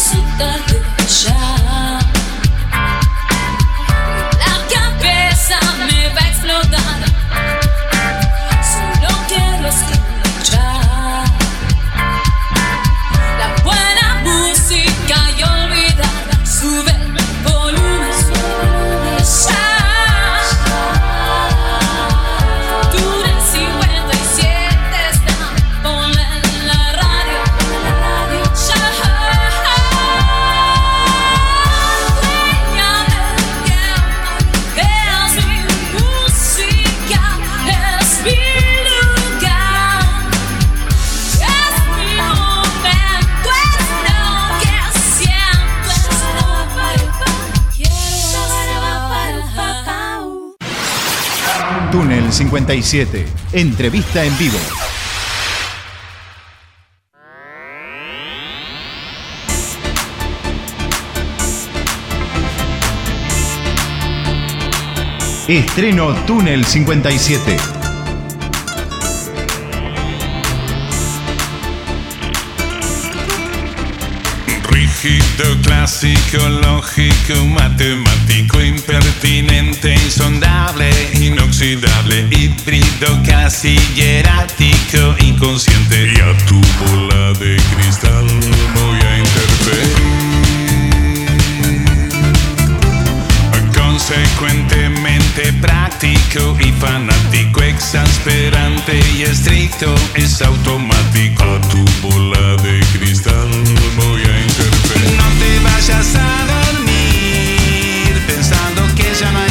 super duper shy. 57. Entrevista en vivo. Estreno Túnel 57. Clásico, lógico, matemático, impertinente, insondable, inoxidable, híbrido, casi hierático, inconsciente. Y a tu bola de cristal voy a interferir. Consecuentemente práctico y fanático, exasperante y estricto, es automático. A tu bola de cristal voy a interferir. Vayas a dormir pensando que ya no hay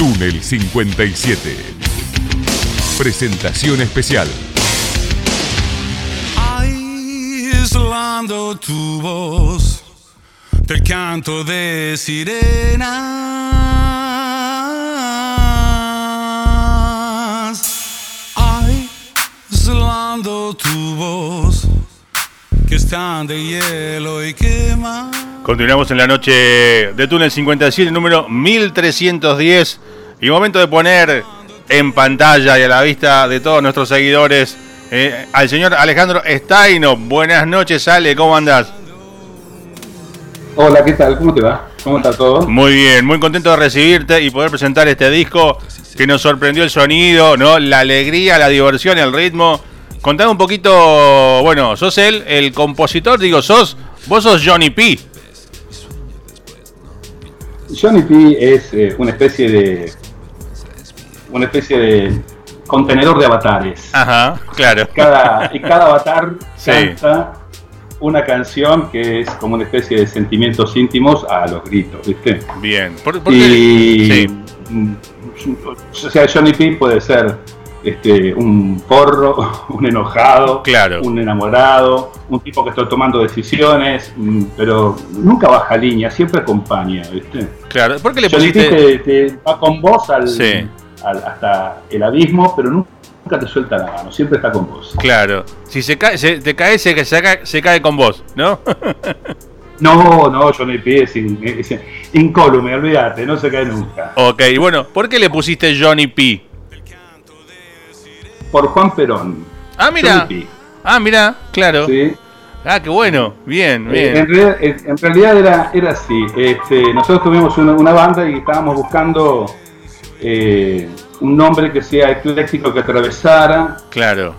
Túnel 57. Presentación especial. Aislando tu voz del canto de sirenas. Aislando tu voz que es están de hielo y quema. Continuamos en la noche de Túnel 57, número 1310. Y momento de poner en pantalla y a la vista de todos nuestros seguidores eh, al señor Alejandro Staino. Buenas noches, Ale, ¿cómo andás? Hola, ¿qué tal? ¿Cómo te va? ¿Cómo está todo? Muy bien, muy contento de recibirte y poder presentar este disco que nos sorprendió el sonido, ¿no? La alegría, la diversión, el ritmo. Contame un poquito, bueno, sos él, el compositor, digo, sos, vos sos Johnny P. Johnny P es eh, una especie de una especie de contenedor de avatares. Ajá, claro. Cada, y cada avatar Sí. canta una canción que es como una especie de sentimientos íntimos a los gritos, ¿viste? Bien. ¿Por, por? Y Sí, o sea, Johnny P puede ser este, un porro, un enojado, Claro. un enamorado, un tipo que está tomando decisiones, mm, pero nunca baja línea, siempre acompaña, ¿viste? claro. ¿Por qué le pusiste? te, te va con vos al, Sí. al- hasta el abismo, pero nunca te suelta la mano, siempre está con vos. Claro. Si se cae, se, te cae, se, se, cae, se cae con vos, ¿no? No, no, Johnny P es, in- es incólume, olvídate, no se cae nunca. ok, bueno, ¿por qué le pusiste Johnny P? Por Juan Perón. Ah, mira. Ah, mira, claro. ¿sí? Ah, qué bueno. Bien, Eh, bien. En, realidad, en- en realidad era, era así. Este, nosotros tuvimos una, una banda y estábamos buscando eh, un nombre que sea ecléctico, que atravesara. Claro.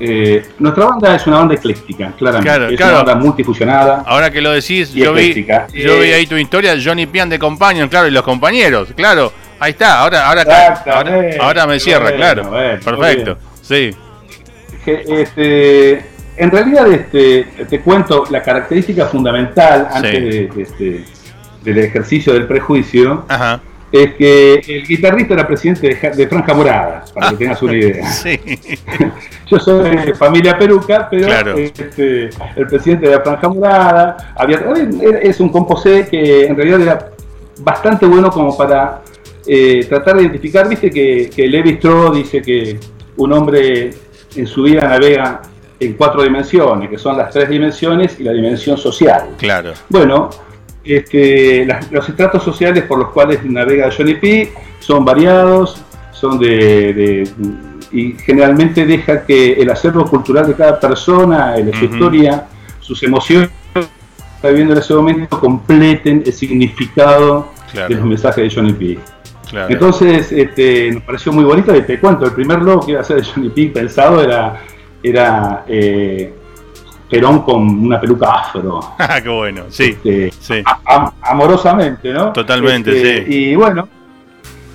Eh, nuestra banda es una banda ecléctica, claramente. Claro, es claro. una banda multifusionada. Ahora que lo decís, yo vi, yo Eh, vi ahí tu historia, Johnny Pian de Companion, claro, y los compañeros, claro. Ahí está, ahora, ahora, ahora, ahora me cierra, bueno, claro. bueno, Perfecto. Sí, este, en realidad, este, te cuento la característica fundamental antes Sí. de- de este- del ejercicio del prejuicio. ajá. Es que el guitarrista era presidente de, Ja- de Franja Morada, para que tengas una idea. Sí, Yo soy de familia peruca, pero Claro. este, el presidente de la Franja Morada había, es un composé que en realidad era bastante bueno como para eh, tratar de identificar, viste que, que Levi Strauss dice que un hombre en su vida navega en cuatro dimensiones, que son las tres dimensiones y la dimensión social. claro. Bueno, este, las- los estratos sociales por los cuales navega Johnny P son variados, son de, de- y generalmente deja que el acervo cultural de cada persona, su historia, sus emociones que está viviendo en ese momento completen el significado Claro. de los mensajes de Johnny P. Claro. Entonces, este, nos pareció muy bonito y te cuento, el primer logo que iba a hacer de Johnny P pensado era, era eh, Perón con una peluca afro. Ah, qué bueno, sí, Este, sí. a- amorosamente, ¿no? Totalmente, Este, sí. Y bueno,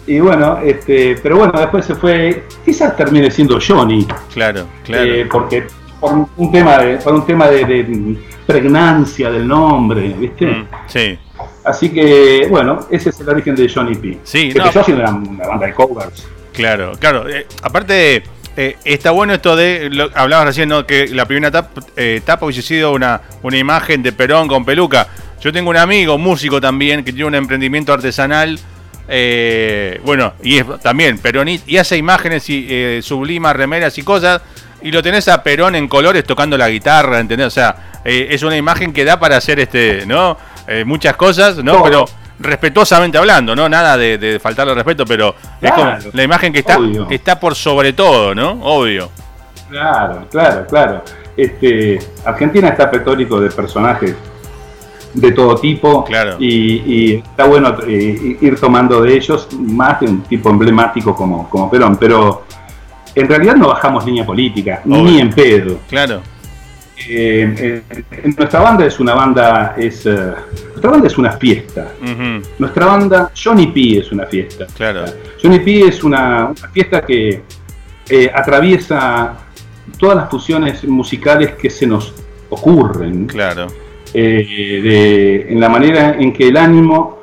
y bueno, este, pero bueno, después se fue, quizás termine siendo Johnny, Claro, claro. eh, porque por un tema de, por un tema de, de pregnancia del nombre, ¿viste? Mm, sí, Así que, bueno, ese es el origen de Johnny P. Sí, que no. empezó haciendo una, una banda de covers. claro, claro. Eh, aparte, eh, está bueno esto de, lo, hablabas recién, ¿no? Que la primera etapa, eh, etapa hubiese sido una, una imagen de Perón con peluca. Yo tengo un amigo, músico también, que tiene un emprendimiento artesanal. eh, bueno, y es también peronista, y hace imágenes y eh, sublima remeras y cosas, y lo tenés a Perón en colores tocando la guitarra, ¿entendés? O sea, es una imagen que da para hacer este, ¿no? Eh, muchas cosas, ¿no? Pero respetuosamente hablando, ¿no? Nada de, de faltarle al respeto, pero es como Claro. la imagen que está, Obvio. que está por sobre todo, ¿no? Obvio. Claro, claro, claro. Este, Argentina está pletórico de personajes de todo tipo Claro. y, y está bueno eh, ir tomando de ellos más de un tipo emblemático como, como Perón, pero en realidad no bajamos línea política, Obvio. ni en pedo. Claro. Eh, eh, nuestra banda es una banda, es, eh, nuestra banda es una fiesta. Nuestra banda, Johnny P es una fiesta. Claro. Johnny P es una, una fiesta que eh, atraviesa todas las fusiones musicales que se nos ocurren, Claro. de- en la manera en que el ánimo,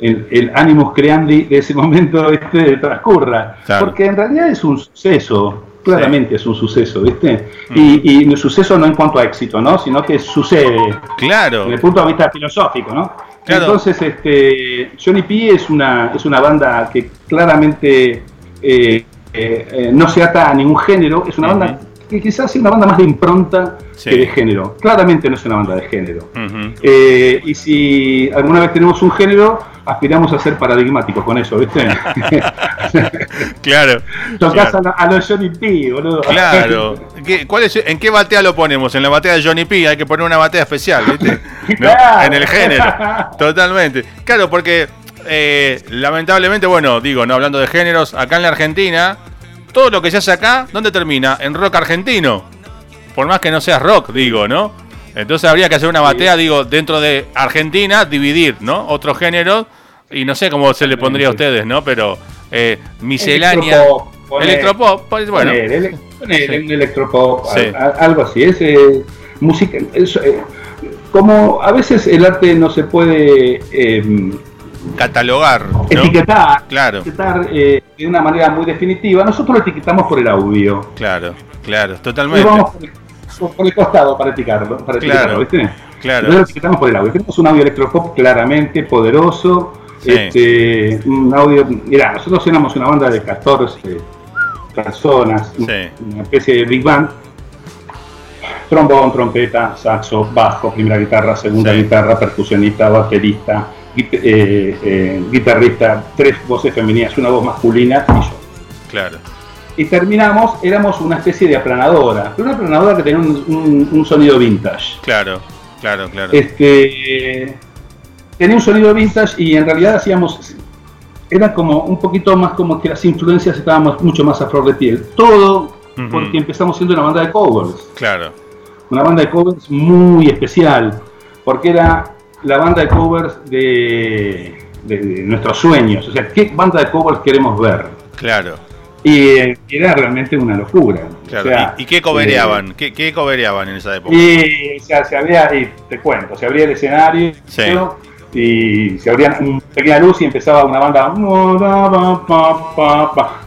el, el animus creandi de ese momento este, transcurra. Claro. Porque en realidad es un suceso, claramente es un suceso, ¿viste? Mm. Y, y un suceso no en cuanto a éxito, ¿no? Sino que sucede Claro. desde el punto de vista filosófico, ¿no? Claro. Entonces, este, Johnny P es una, es una banda que claramente eh, eh, no se ata a ningún género, es una banda que quizás sea una banda más de impronta Sí. que de género. Claramente no es una banda de género. Eh, y si alguna vez tenemos un género, aspiramos a ser paradigmáticos con eso, ¿viste? Claro. Tocás claro. a, los Johnny P, boludo. Claro. ¿Qué- cuál es- ¿En qué batea lo ponemos? En la batea de Johnny P. Hay que poner una batea especial, ¿viste? En el género. Totalmente. Claro, porque eh, lamentablemente, bueno, digo, no hablando de géneros, acá en la Argentina, todo lo que se hace acá, ¿dónde termina? En rock argentino. Por más que no seas rock, digo, ¿no? Entonces habría que hacer una batea, digo, dentro de Argentina, dividir, ¿no? Otros géneros. Y no sé cómo se le pondría a ustedes, ¿no? Pero eh, miscelánea. Electropop. Electropop, pues bueno. Ele- Sí. un electropop, Sí. algo así. Es eh, música. es, eh, como a veces el arte no se puede eh, Catalogar. ¿no? etiquetar, Claro. etiquetar eh, de una manera muy definitiva, nosotros lo etiquetamos por el audio. Claro, claro, totalmente. Por el, costado para etiquetarlo, para Claro, claro. Entonces lo etiquetamos por el audio. Tenemos un audio electropop claramente poderoso. Sí. Este, un audio. Mirá, nosotros éramos una banda de 14 personas, Sí. una especie de big band. Trombón, trompeta, saxo, bajo, primera guitarra, segunda Sí. guitarra, percusionista, baterista, eh, eh, guitarrista, tres voces femeninas, una voz masculina y yo. Claro. Y terminamos, éramos una especie de aplanadora, pero una aplanadora que tenía un- un- un sonido vintage. Claro, claro, claro. Este, tenía un sonido vintage y en realidad hacíamos, era como un poquito más como que las influencias estaban más- mucho más a flor de piel. Todo porque empezamos siendo una banda de covers, Claro, una banda de covers muy especial, porque era la banda de covers de, de- de nuestros sueños, o sea, ¿qué banda de covers queremos ver? claro, Y eh, era realmente una locura. claro. O sea, ¿Y, y qué cobereaban? ¿Qué, qué cobereaban en esa época? Y o sea, se abría, y te cuento, se abría el escenario Sí. y se abría una pequeña luz y empezaba una banda.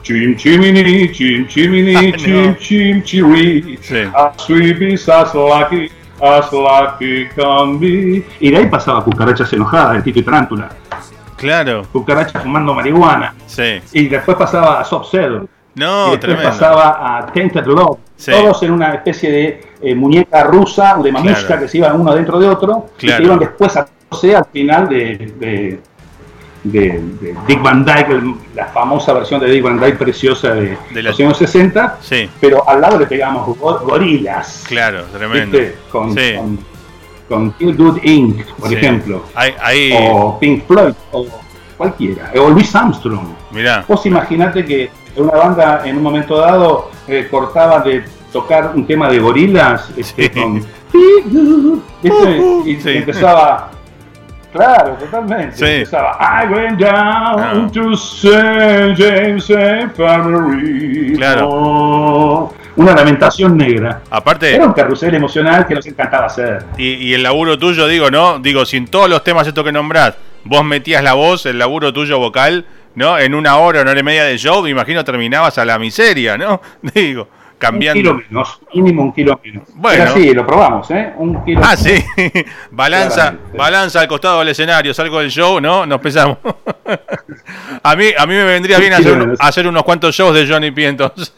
Chim chimini, chim chimini, chim chim chiri. As lucky, as lucky can be. Y de ahí pasaba Cucarachas enojadas, el Tito y Tarántula. Claro, Cucarachas fumando marihuana. sí. Y después pasaba a Soft Cell. y No, después tremendo. pasaba a Tainted Love. Sí. Todos en una especie de eh, muñeca rusa, de mamushka, Claro. que se iban uno dentro de otro, y Claro. que iban después a al final de, de, de- de Dick Van Dyke, el- la famosa versión de Dick Van Dyke preciosa de, De la- los años 60, Sí, pero al lado le pegamos go- gorilas. claro, tremendo. Con, Sí. con, con Kill Good Inc., por Sí. ejemplo, o Pink Floyd, o cualquiera, o Louis Armstrong. mirá, Vos imaginate que una banda en un momento dado eh, cortaba de tocar un tema de gorilas este, Sí. con. Y Sí. empezaba. Claro, totalmente. Sí. Empezaba. I went down Ah. to St. James Infirmary. Claro. Una lamentación negra. aparte, Era un carrusel emocional que nos encantaba hacer. y, y el laburo tuyo, digo, ¿no? Digo, sin todos los temas estos que nombrás, vos metías la voz, el laburo tuyo vocal, ¿no? En una hora, una hora y media de show, me imagino terminabas a la miseria, ¿no? Digo, Un cambiando. kilo menos, mínimo un kilo menos. Bueno. Era así, lo probamos, ¿eh? Un kilo Ah, sí. balanza, balanza al costado del escenario, salgo del show, ¿no? Nos pesamos. a mí, a mí me vendría bien hacer, un- hacer unos cuantos shows de Johnny P entonces.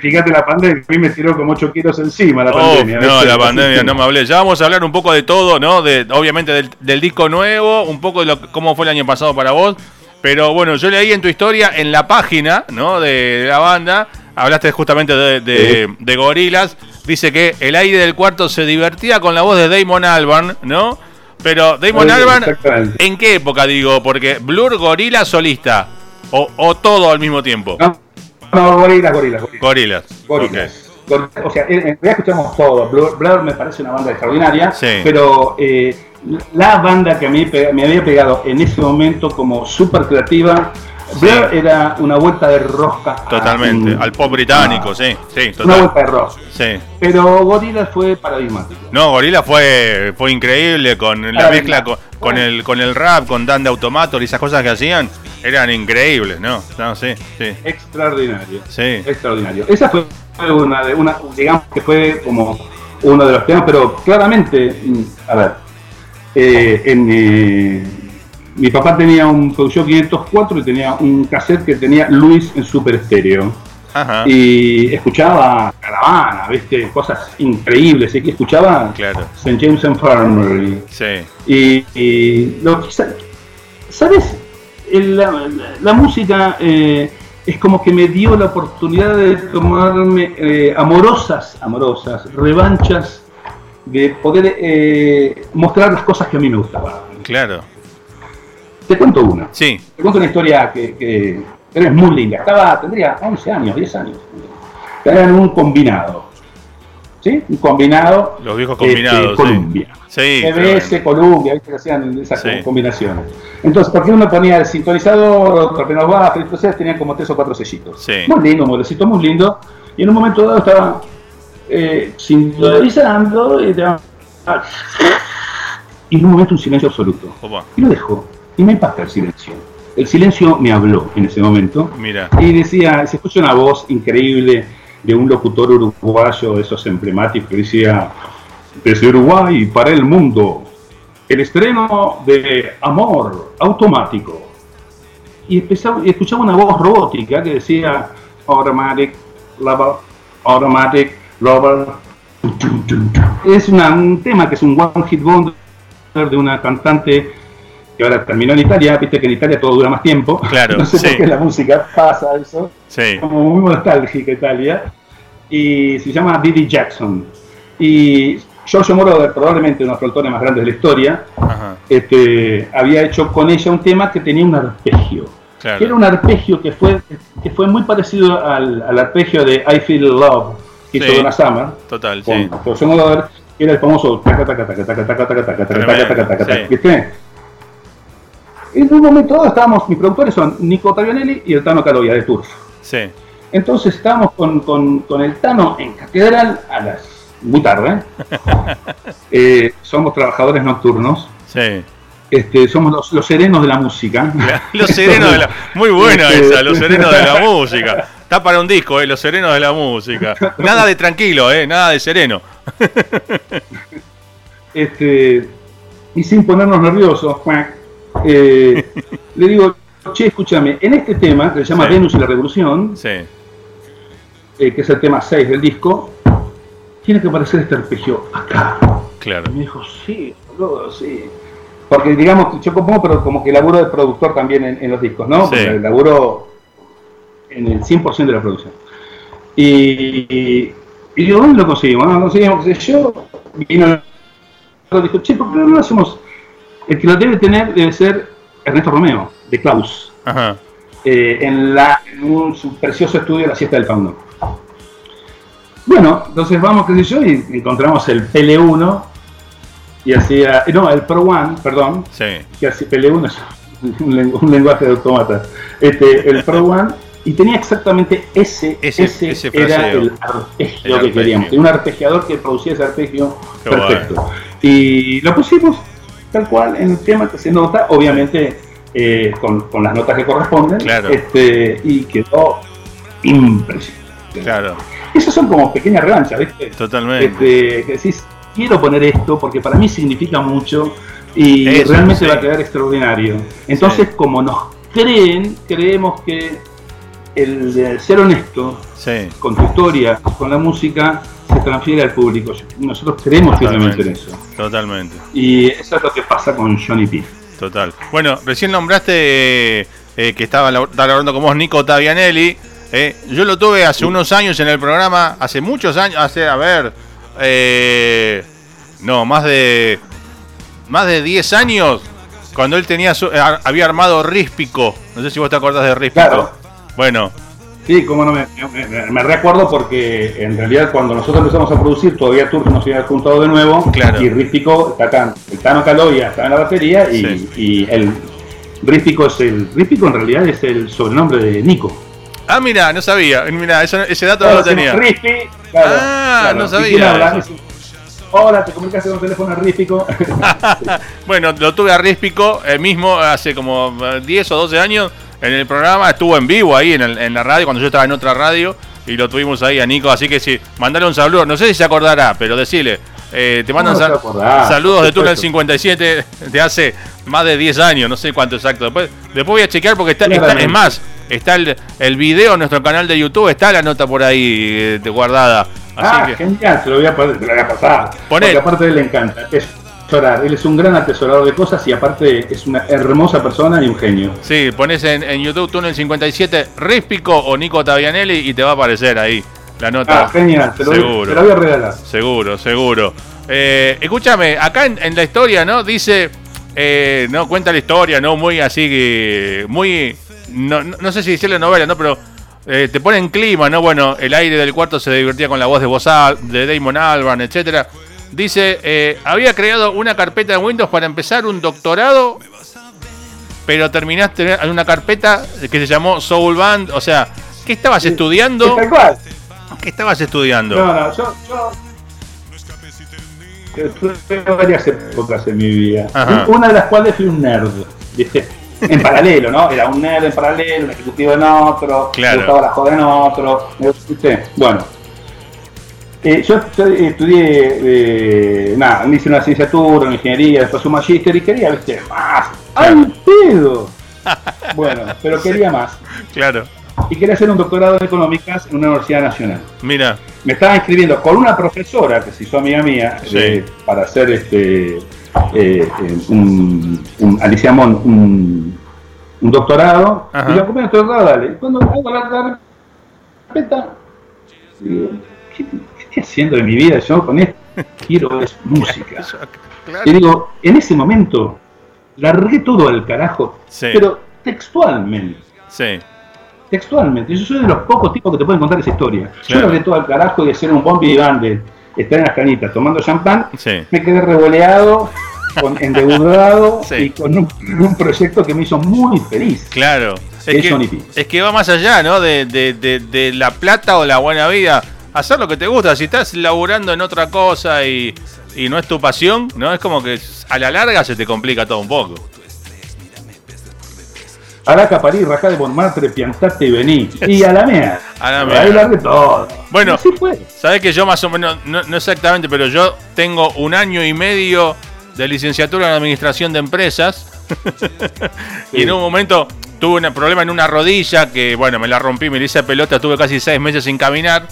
Fíjate la pandemia, a mí me tiró como 8 kilos encima la Oh, pandemia. no, la pandemia, no me hablé. Ya vamos a hablar un poco de todo, ¿no? De, obviamente del, del disco nuevo, un poco de lo, cómo fue el año pasado para vos. Pero bueno, yo leí en tu historia, en la página, ¿no? De, de la banda, hablaste justamente de, de, de Gorilas. Dice que el aire del cuarto se divertía con la voz de Damon Albarn, ¿no? Pero Damon Albarn. ¿en qué época digo? Porque Blur, Gorila, solista. O, o todo al mismo tiempo. No, no, gorilas, gorilas, gorilas. Gorilas. Gorilas. Gor- O sea, en realidad escuchamos todo. Blur, Blur me parece una banda extraordinaria, Sí. pero eh, la banda que a mí me había pegado en ese momento como súper creativa, Blur era una vuelta de rosca. Totalmente. Al pop británico, a- sí. Sí, Una vuelta de rosca. Sí. Pero Gorilas fue paradigmático. No, Gorila fue, fue increíble con la Ah, mezcla con el con el rap, con Dan de Automator y esas cosas que hacían, eran increíbles, ¿no? No, sí, sí. Extraordinario. Sí. Extraordinario. Esa fue una de una, digamos que fue como uno de los temas, pero claramente, mm, a ver, eh, en, eh, mi papá tenía un Peugeot 504 y tenía un cassette que tenía Luis en super estéreo. Ajá. y escuchaba Caravana, ¿viste? Cosas increíbles. Y escuchaba Claro. St. James Infirmary. Sí. Y, y lo ¿sabes? El- la, la música eh, es como que me dio la oportunidad de tomarme eh, amorosas, amorosas, revanchas, de poder eh, mostrar las cosas que a mí me gustaban. Claro. Te cuento una. Sí. Te cuento una historia que, que pero es muy linda. Estaba, tendría 11 años, 10 años. Estaba en un combinado. ¿Sí? Un combinado. Los viejos este, combinados. sí. Columbia. Sí. PBS, tremendo. Columbia, ¿viste que hacían esas Sí. combinaciones? Entonces, porque uno ponía el sintonizador, otro apenas baja, entonces tenían como tres o cuatro sellitos. Sí. Muy lindo, modelecito muy lindo. Y en un momento dado estaba eh, sintonizando y, te- y en un momento un silencio absoluto. Opa, Y lo dejo. Y me impacta el silencio. El silencio me habló en ese momento. Mira. Y decía, se escucha una voz increíble de un locutor uruguayo, de esos emblemáticos, que decía, desde Uruguay para el mundo, el estreno de Amor Automático. Y, escuchaba una voz robótica que decía, Automatic, Lover, Automatic, Lover. Es un tema que es un One Hit Wonder de una cantante que ahora terminó en Italia, viste que en Italia todo dura más tiempo. Claro, no sé sí. por qué la música pasa eso Sí. como muy nostálgica Italia, y se llama Didi Jackson. Y Giorgio Moroder, probablemente uno de los autores más grandes de la historia, Ajá. este, había hecho con ella un tema que tenía un arpegio. Claro. Que era un arpegio que fue, que fue muy parecido al, al arpegio de I Feel Love que hizo Sí. Donna Summer Total, con sí. Giorgio Moroder, que era el famoso taca taca taca taca taca taca taca taca taca taca taca taca, Sí. ¿viste? En un momento dado estábamos, mis productores son Nico Tavianelli y el Tano Caroya de Turf. Sí. Entonces estábamos con, con- con el Tano en Catedral a las muy tarde. Eh, somos trabajadores nocturnos. Sí. Este, somos los, los serenos de la música. Los serenos de la. Muy buena Este- esa, los serenos de la música. Está para un disco, eh, los serenos de la música. Nada de tranquilo, eh, nada de sereno. Este, y sin ponernos nerviosos, eh, le digo, che, escúchame, en este tema, que se llama Sí. Venus y la Revolución, Sí. eh, que es el tema 6 del disco, tiene que aparecer este arpegio acá. Claro. Y me dijo, sí, boludo, sí. Porque digamos, yo compongo, pero como que laburo de productor también en, en los discos, ¿no? Sí. Laburo en el 100% de la producción. Y, y digo, ¿dónde lo conseguimos? No, lo conseguimos, qué sé yo. Vino el dijo, che, ¿por qué no lo hacemos? El que lo debe tener debe ser Ernesto Romeo, de Klaus, Ajá. eh, en, la, en un su precioso estudio La Siesta del Fauno. Bueno, entonces vamos, qué sé yo, y encontramos el PL1 y hacía, eh, no, el Pro One, perdón, Sí. que hacía PL1 es un, lengu- un lenguaje de autómatas, este, el Pro One, y tenía exactamente ese, Ese- ese, ese era el arpegio El que arpegio. queríamos, un arpegiador que producía ese arpegio Qué perfecto. Y lo pusimos tal cual en el tema que se nota, obviamente eh, con, con las notas que corresponden, Claro. este, y quedó impresionante. Claro. Esas son como pequeñas revanchas, ¿viste? Totalmente. Este, que decís, quiero poner esto porque para mí significa mucho y Eso, realmente sí. va a quedar extraordinario. Entonces, como nos creen, creemos que el ser honesto Sí. con tu historia, con la música, se transfiere al público. Nosotros creemos firmemente en eso. Totalmente. Y eso es lo que pasa con Johnny P. Total. Bueno, recién nombraste eh, eh, que estaba hablando con vos Nico Tavianelli. eh. yo lo tuve hace unos años en el programa, hace muchos años, hace, a ver, eh, no, más de más de 10 años, cuando él tenía su- había armado Ríspico. No sé si vos te acordás de Ríspico. Claro. Bueno, Sí, como no me, me, recuerdo porque en realidad cuando nosotros empezamos a producir todavía Turk nos había juntado de nuevo Claro. y Rístico está acá, el Tano Caloya está en la batería y, Sí. y el Rístico es el Rístico en realidad es el sobrenombre de Nico. ah, mira, no sabía, mira, ese, dato no lo tenía. Claro, Ah, no ¿Y sabía. Hola, te comunicaste con el teléfono Rístico. Bueno, lo tuve a Ríspico eh, mismo hace como eh, 10 o 12 años en el programa, estuvo en vivo ahí en, el- en la radio, cuando yo estaba en otra radio, y lo tuvimos ahí a Nico, así que sí, mandale un saludo, no sé si se acordará, pero decile, eh, te mandan se sal- acordará, saludos de Túnel supuesto. 57 de hace más de 10 años, no sé cuánto exacto, después, después voy a chequear porque está, es más, está el, el video en nuestro canal de YouTube, está la nota por ahí eh, guardada. Así ah, que, genial, te lo voy a, poner- te lo voy a pasar. Poné. Porque aparte le encanta atesorar. Él es un gran atesorador de cosas y aparte es una hermosa persona y un genio. sí, pones en, en YouTube Túnel 57 Ríspico o Nico Tavianelli y te va a aparecer ahí la nota. Ah, genial, te lo, voy, Seguro. te lo voy a regalar. Seguro, seguro. Eh, escúchame, acá en, en la historia, ¿no? Dice, eh, no cuenta la historia, ¿no? Muy así que, muy, no, no- sé si decirle novela, ¿no? Pero eh, te pone en clima, ¿no? Bueno, el aire del cuarto se divertía con la voz de, voz Al- de Damon Albarn, etcétera. Dice, eh, había creado una carpeta en Windows para empezar un doctorado, pero terminaste en una carpeta que se llamó Soul Band, o sea, ¿qué estabas estudiando? Es tal cual. ¿Qué estabas estudiando? No, no, yo, yo yo tuve varias épocas en mi vida. Ajá. Una de las cuales fui un nerd, ¿viste? En paralelo, ¿no? Era un nerd en paralelo, un ejecutivo en otro, Claro. me gustaba la joda en otro, ¿viste? Bueno. Eh, yo, yo estudié, eh, nada, me hice una licenciatura en ingeniería, después un magíster y quería, ¿viste? Más. ¡Ay, pedo! Bueno, pero quería más. Claro, Y quería hacer un doctorado en económicas en una universidad nacional mira, me estaba inscribiendo con una profesora que se hizo amiga mía Sí. para hacer este eh, eh, un, un- Alicia Mon, un, un doctorado Ajá. y yo un doctorado dale cuando hago la carpeta digo ¿qué, qué estoy haciendo de mi vida? yo con esto quiero es música y digo en ese momento largué todo al carajo Sí. pero textualmente sí, Textualmente, yo soy de los pocos tipos que te pueden contar esa historia. Claro. Yo hablé todo al carajo de hacer un bombi de estar en las canitas tomando champán, sí. me quedé revoleado, con, endeudado Sí. y con un, un proyecto que me hizo muy feliz. Claro. Es que, es que va más allá, ¿no? De, de- de- de la plata o la buena vida. Hacer lo que te gusta. Si estás laburando en otra cosa y, y no es tu pasión, ¿no? Es como que a la larga se te complica todo un poco. Araca, París, Rajá de Montmartre, piantate y vení. Y a la mea. A la Ahí mea. largué todo. Bueno. Sabes que yo más o menos, no, no exactamente, pero yo tengo un año y medio de licenciatura en administración de empresas. y en un momento tuve un problema en una rodilla que, bueno, me la rompí, me la hice pelota, tuve casi seis meses sin caminar.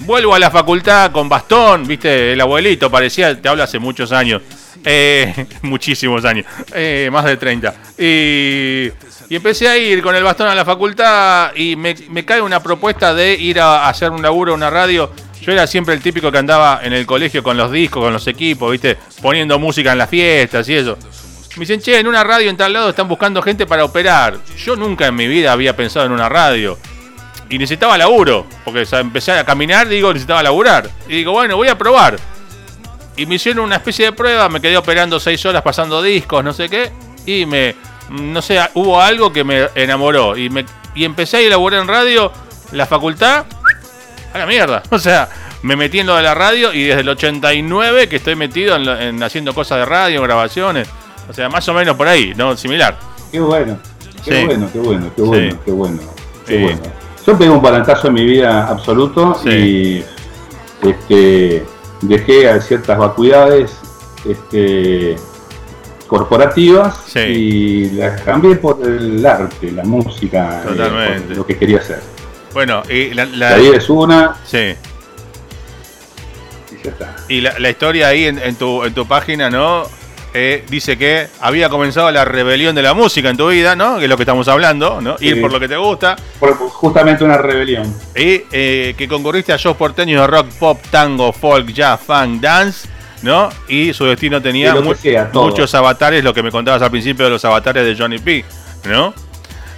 Vuelvo a la facultad con bastón, viste, el abuelito parecía, te hablo hace muchos años. Eh, muchísimos años, eh, más de 30. Y, empecé a ir con el bastón a la facultad y me, cae una propuesta de ir a hacer un laburo en una radio. Yo era siempre el típico que andaba en el colegio con los discos, con los equipos, viste, poniendo música en las fiestas y eso. Me dicen, che, en una radio en tal lado están buscando gente para operar. Yo nunca en mi vida había pensado en una radio. Y necesitaba laburo, porque o sea, empecé a caminar, digo, necesitaba laburar. Y digo, bueno, voy a probar. Y me hicieron una especie de prueba, me quedé operando seis horas pasando discos, no sé qué. Y me, no sé, hubo algo que me enamoró. Y, me, y empecé a ir a laburar en radio, la facultad, a la mierda. O sea, me metí en lo de la radio y desde el 89 que estoy metido en, lo- en haciendo cosas de radio, grabaciones. O sea, más o menos por ahí, ¿no? Similar. Qué bueno. Qué Sí. bueno, qué bueno, qué bueno, Sí. qué bueno. Qué Sí. bueno. Yo pegué un volantazo en mi vida absoluto Sí. y este, dejé ciertas vacuidades este, corporativas Sí. y las cambié por el arte, la música, eh, Totalmente. lo que quería hacer. Bueno, y la, la- La vida es una sí. y ya está. Y la, la historia ahí en, en tu, en tu página, ¿no? Eh, dice que había comenzado la rebelión de la música en tu vida, ¿no? Que es lo que estamos hablando, ¿no? Ir Sí. por lo que te gusta. Por- justamente una rebelión. Y eh, que concurriste a shows porteños de rock, pop, tango, folk, jazz, funk, dance, ¿no? Y su destino tenía mu- sea, muchos avatares, lo que me contabas al principio de los avatares de Johnny P, ¿no?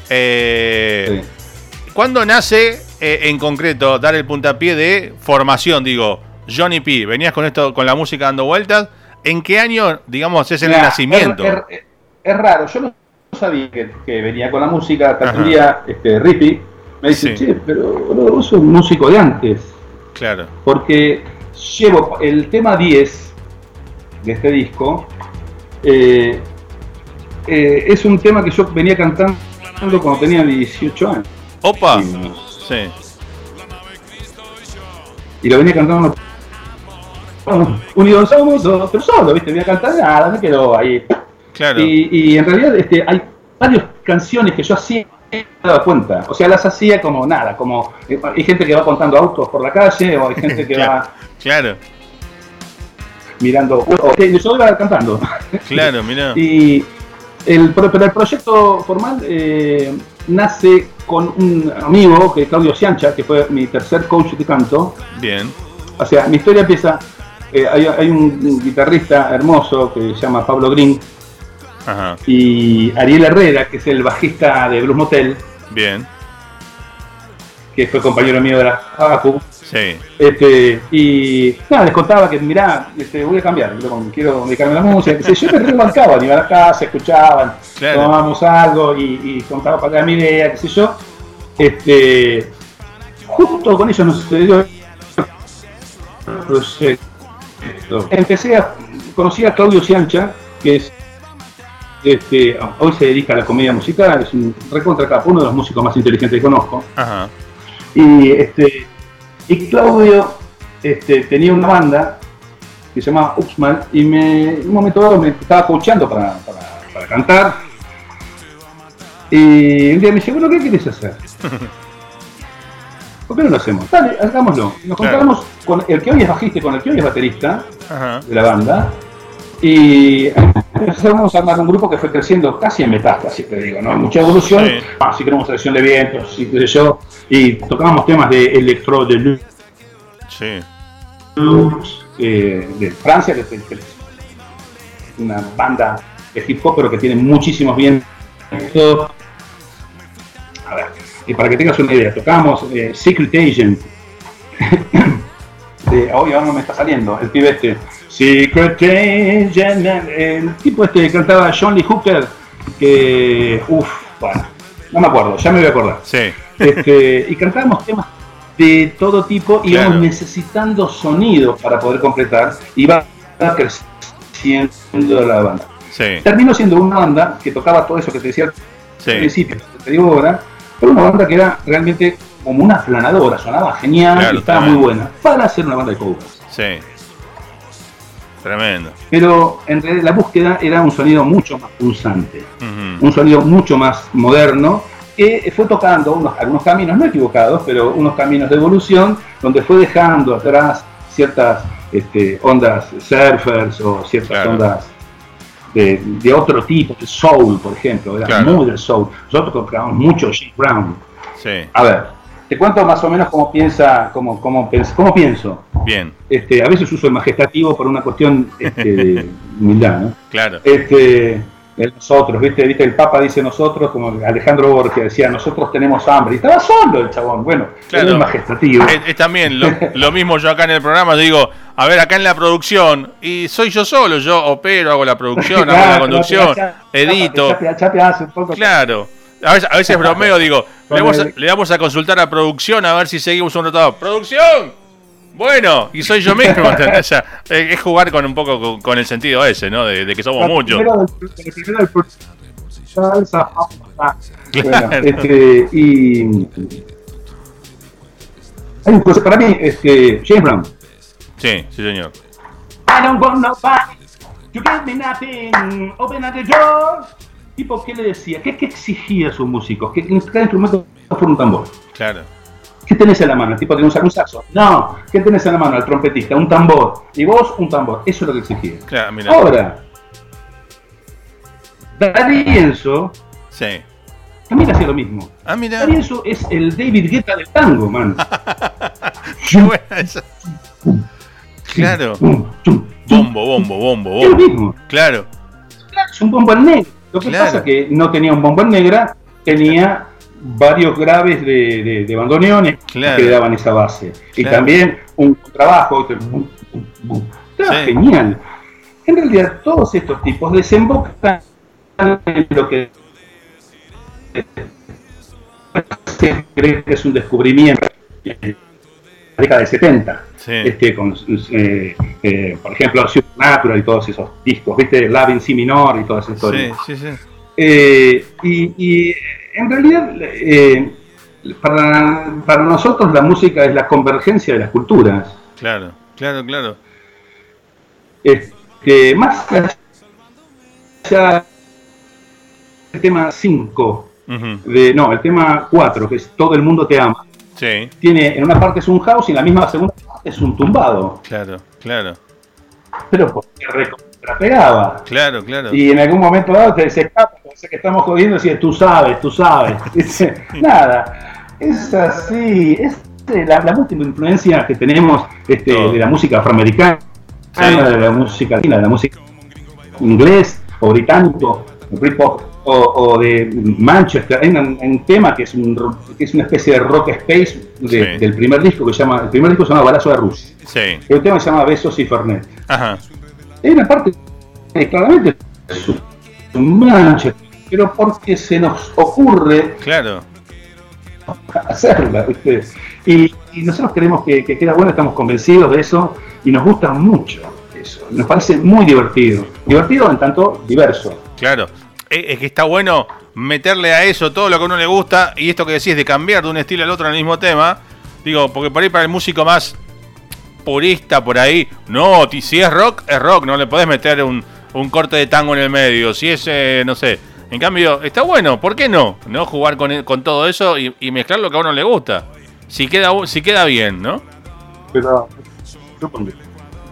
Eh, Sí. ¿Cuándo nace eh, en concreto dar el puntapié de formación? Digo, Johnny P, venías con esto, con la música dando vueltas. ¿En qué año, digamos, es el nacimiento? Es, es- es raro, yo no sabía que, que venía con la música, hasta un día este, Rippy me dice, Sí. che, pero vos sos un músico de antes, Claro. porque llevo el tema 10 de este disco, eh, eh, es un tema que yo venía cantando cuando tenía 18 años. Opa. Y, Sí. y lo venía cantando unidos somos dos, pero solo, ¿viste? Venía a cantar nada, me quedó ahí. Claro. Y, y en realidad este, hay varias canciones que yo hacía dado cuenta. O sea, las hacía como nada, como eh, hay gente que va contando autos por la calle o hay gente que Claro. va Claro, mirando. O, yo iba cantando. claro, mirá. Y el, pero el proyecto formal eh, nace con un amigo, que es Claudio Ciancha, que fue mi tercer coach de canto. Bien. O sea, mi historia empieza. Eh, hay, hay un, guitarrista hermoso que se llama Pablo Green Ajá. y Ariel Herrera, que es el bajista de Blues Motel, Bien. que fue compañero mío de la Facu. Sí. Este, y nada, les contaba que mirá, este, voy a cambiar, quiero, dedicarme a la música. sé yo, me rebancaba, iba a la casa, escuchaban, Claro. tomábamos algo y, y contaba para mi idea, qué sé yo. Este, justo con ellos nos sucedió el proyecto. Empecé a conocí a Claudio Ciancha, que es este, hoy se dedica a la comedia musical, es un recontra capo, uno de los músicos más inteligentes que conozco. Ajá. Y, este, y Claudio este, tenía una banda que se llamaba Uxmal y me, en un momento dado me estaba coachando para, para, para cantar. Y un día me dice, bueno, ¿qué quieres hacer? ¿Por qué no lo hacemos? Dale, hagámoslo. Nos Claro. juntamos con el que hoy es bajista y con el que hoy es baterista Ajá. de la banda. Y empezamos a armar un grupo que fue creciendo casi en metástasis, te digo, ¿no? Mucha evolución. Sí. Ah, sí queremos selección de vientos, y qué sé yo. Y tocábamos temas de electro, de Sí. blues, eh, de Francia, que es una banda de hip hop, pero que tiene muchísimos vientos. A ver, y para que tengas una idea, tocábamos eh, Secret Agent. de, hoy ahora no me está saliendo, el pibe este. Secret Agent, el tipo este que cantaba John Lee Hooker, que, uff, bueno, no me acuerdo, ya me voy a acordar. Sí. Este, y cantábamos temas de todo tipo y Claro. íbamos necesitando sonidos para poder completar y va creciendo la banda. Sí. Terminó siendo una banda que tocaba todo eso que te decía al Sí. principio, te digo ahora, pero una banda que era realmente como una flanadora, sonaba genial Claro, y estaba tremendo. muy buena para hacer una banda de covers. Sí. Tremendo. Pero en realidad la búsqueda era un sonido mucho más pulsante. Un sonido mucho más moderno, que fue tocando unos, algunos caminos, no equivocados, pero unos caminos de evolución, donde fue dejando atrás ciertas este, ondas surfers o ciertas Claro. ondas de, de otro tipo, de soul, por ejemplo, era Claro. muy del soul. Nosotros tocábamos mucho Jim Brown. Sí. A ver, te cuento más o menos cómo piensa, cómo, cómo, cómo pienso. Bien. Este, a veces uso el majestativo por una cuestión este, de humildad, ¿no? Claro. este, el nosotros, ¿viste? ¿viste? El Papa dice nosotros, como Alejandro Borges decía, nosotros tenemos hambre. Y estaba solo el chabón, bueno, Claro. un majestativo. Es, es también lo, lo mismo yo acá en el programa, yo digo, a ver, acá en la producción, y soy yo solo, yo opero, hago la producción, hago la conducción, edito. chapea, chapea, hace un poco. Claro. A veces, a veces bromeo, digo, le vamos, a, le vamos a consultar a producción a ver si seguimos un rato. ¡Producción! Bueno, y soy yo mismo. O sea, es es jugar con un poco con, con el sentido ese, ¿no? De, de que somos muchos. ah, Claro. este, y hay un cosa para mí, este, James Brown. Sí, sí, señor. I don't want nobody to give me nothing. Open up the door. Tipo, ¿qué le decía? ¿Qué, qué exigía a sus músicos? Que cada instrumento fuera un tambor. Claro. ¿Qué tenés en la mano? El tipo tiene un saxo. No. ¿Qué tenés en la mano? El trompetista, un tambor. Y vos, un tambor. Eso es lo que exigía. Claro, mira. Ahora, Darienzo Sí. también hacía lo mismo. Ah, mira. Darienzo es el David Guetta del tango, man. Qué buena esa. Claro. Tum. Bombo, bombo, bombo, Es lo bombo. mismo. Claro. Claro, es un bombón negro. Lo que Claro. pasa es que no tenía un bombón negra, tenía varios graves de, de, de bandoneones Claro. que le daban esa base. Y también un trabajo. Estaba Sí. genial. En realidad, todos estos tipos desembocan en lo que se cree que es un descubrimiento en la década de 70 Sí. este, con, eh, eh, por ejemplo, Supernatural y todos esos discos, ¿viste? Love in Si minor y todas esas historias. sí, sí. Eh, y, y, en realidad, eh, para, para nosotros la música es la convergencia de las culturas. Claro, claro, claro. Este, más allá del tema 5, Ujú. de, no, el tema 4, que es Todo el mundo te ama, Sí, tiene, en una parte es un house y en la misma segunda parte es un tumbado. claro, claro, Pero porque recontrapegaba. claro, claro. Y en algún momento dado te se escapa, parece que estamos jodiendo dice, tú sabes, tú sabes. Dice, Nada, es así, es de la, la múltiple influencia que tenemos este, de la música afroamericana, Sí. de la música latina, de la música inglés o británico, o, o de Manchester. Hay un, tema que es, un, que es una especie de rock space de- Sí. del primer disco que se llama, el primer disco se llama Balazo de Rusia. Sí, El tema se llama Besos y Fernet. ajá, Hay una parte claramente es un Manchester, pero porque se nos ocurre claro. hacerla, ¿viste? Y, y nosotros creemos que, que queda bueno, estamos convencidos de eso y nos gusta mucho eso. Nos parece muy divertido. Divertido en tanto diverso. Claro, es es que está bueno meterle a eso todo lo que a uno le gusta y esto que decís de cambiar de un estilo al otro en el mismo tema. Digo, porque por ahí para el músico más purista por ahí, no, si es rock, es rock, no le podés meter un, un corte de tango en el medio. Si es, eh, no sé. En cambio, está bueno, ¿por qué no? ¿No? Jugar con, con todo eso y, y mezclar lo que a uno le gusta. Si queda, si queda bien, ¿no? Pero yo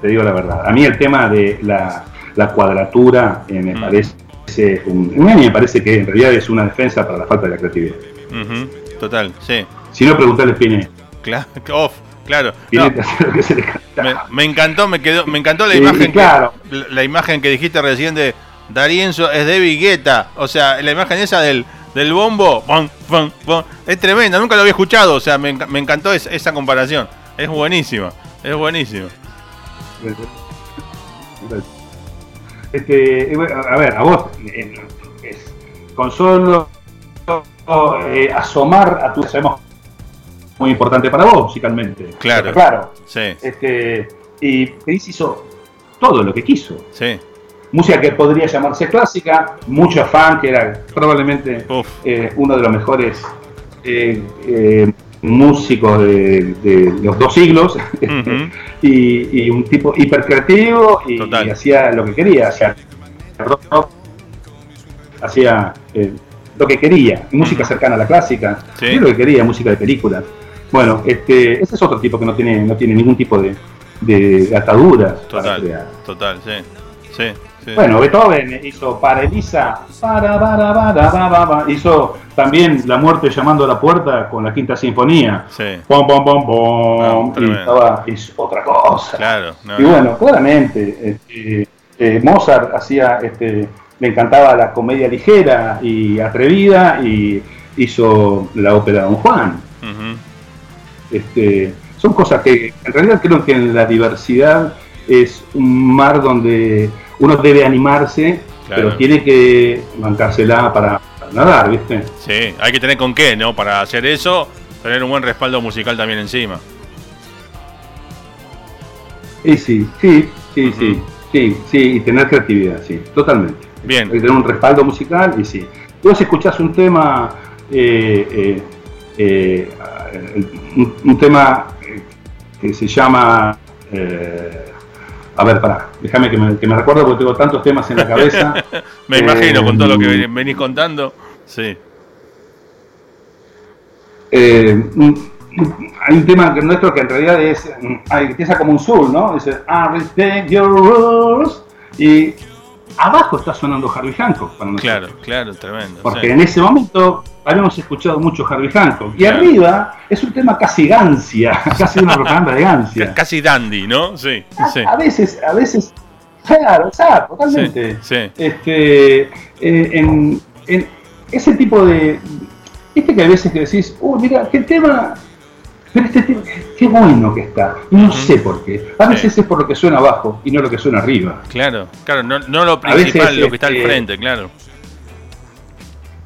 te digo la verdad, a mí el tema de la, la cuadratura eh, me Mm. parece, un- a mí me parece que en realidad es una defensa para la falta de la creatividad. Total, sí. Si no, preguntarle a Spinetta. Claro, off, claro. No. Me, me encantó, me quedó, me encantó la Sí, imagen, claro. que, la, la imagen que dijiste recién de Darienzo es de Vigueta, o sea, la imagen esa del, del bombo, es tremenda, nunca lo había escuchado, o sea, me, enca- me encantó es- esa comparación, es buenísima, es buenísima. Este, a ver, a vos, es- con solo eh, asomar a tu sabemos muy importante para vos musicalmente. Claro. Claro. Sí, Este, y Chris hizo todo lo que quiso. sí, Música que podría llamarse clásica, mucho afán, que era probablemente eh, uno de los mejores eh, eh, músicos de, de los dos siglos. Y, y un tipo hipercreativo y, y hacía lo que quería, hacía rock, hacía lo que quería, música cercana a la clásica, Sí. lo que quería, música de película. Bueno, este, ese es otro tipo que no tiene, no tiene ningún tipo de, de ataduras para total, total, sí, sí, sí. Bueno, Beethoven hizo para Elisa, para, para, para, para, para, hizo también La muerte llamando a la puerta con la quinta sinfonía. sí, Pom, pom, pom, pom, No, y estaba, es otra cosa. claro, no, Y bueno, claramente, este, eh, Mozart hacía, este, le encantaba la comedia ligera y atrevida y hizo la ópera Don Juan. Este, son cosas que en realidad creo que en la diversidad es un mar donde uno debe animarse, Claro. pero tiene que bancársela para, para nadar, ¿viste? sí, hay que tener con qué, ¿no? Para hacer eso, tener un buen respaldo musical también encima. Y sí, sí, sí, sí, sí, sí, y tener creatividad, sí, totalmente. Bien. Hay que tener un respaldo musical y sí. Vos escuchás un tema, eh, eh, eh, un, un tema que se llama, eh, a ver, pará, déjame que me, que me recuerdo porque tengo tantos temas en la cabeza. Me imagino con todo lo que Eh, ven- venís contando, sí, Eh, hay un tema nuestro que en realidad es, ay, empieza como un soul, ¿no? Dice, I respect your rules. Y abajo está sonando Harvey Hancock para nosotros. claro, claro, tremendo. Porque sí. en ese momento habíamos escuchado mucho Harvey Hancock. Y Claro. arriba es un tema casi gancia, casi una propaganda de gancia. Casi dandy, ¿no? Sí, A, sí. a veces, a veces, claro, exacto, totalmente. Sí. Este, eh, en, en ese tipo de. Viste que a veces que decís, uy, mira, qué tema. Pero este tema, qué bueno que está. No sé por qué. A veces Sí. es por lo que suena abajo y no lo que suena arriba. Claro, claro, no, no lo A veces, principal, lo que está al frente, claro.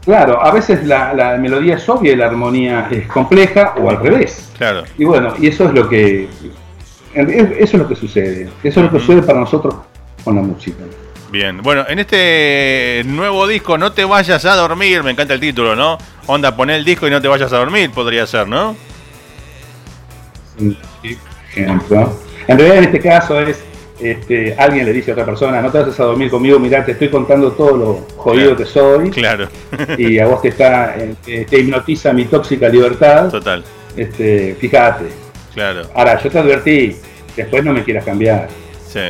Claro, a veces la, la melodía es obvia y la armonía es compleja o al revés. Claro, Y bueno, y eso es lo que. Eso es lo que sucede. Eso es lo que sucede para nosotros con la música. bien. Bueno, en este nuevo disco, No te vayas a dormir, me encanta el título, ¿no? Onda, poné el disco y no te vayas a dormir, podría ser, ¿no? Ejemplo. En realidad en este caso es este, alguien le dice a otra persona, no te vas a dormir conmigo, mirá, te estoy contando todo lo jodido que soy, Claro. y a vos te, está, eh, te, te hipnotiza mi tóxica libertad, Total. este, fíjate. Claro. Ahora, yo te advertí, después no me quieras cambiar. Sí.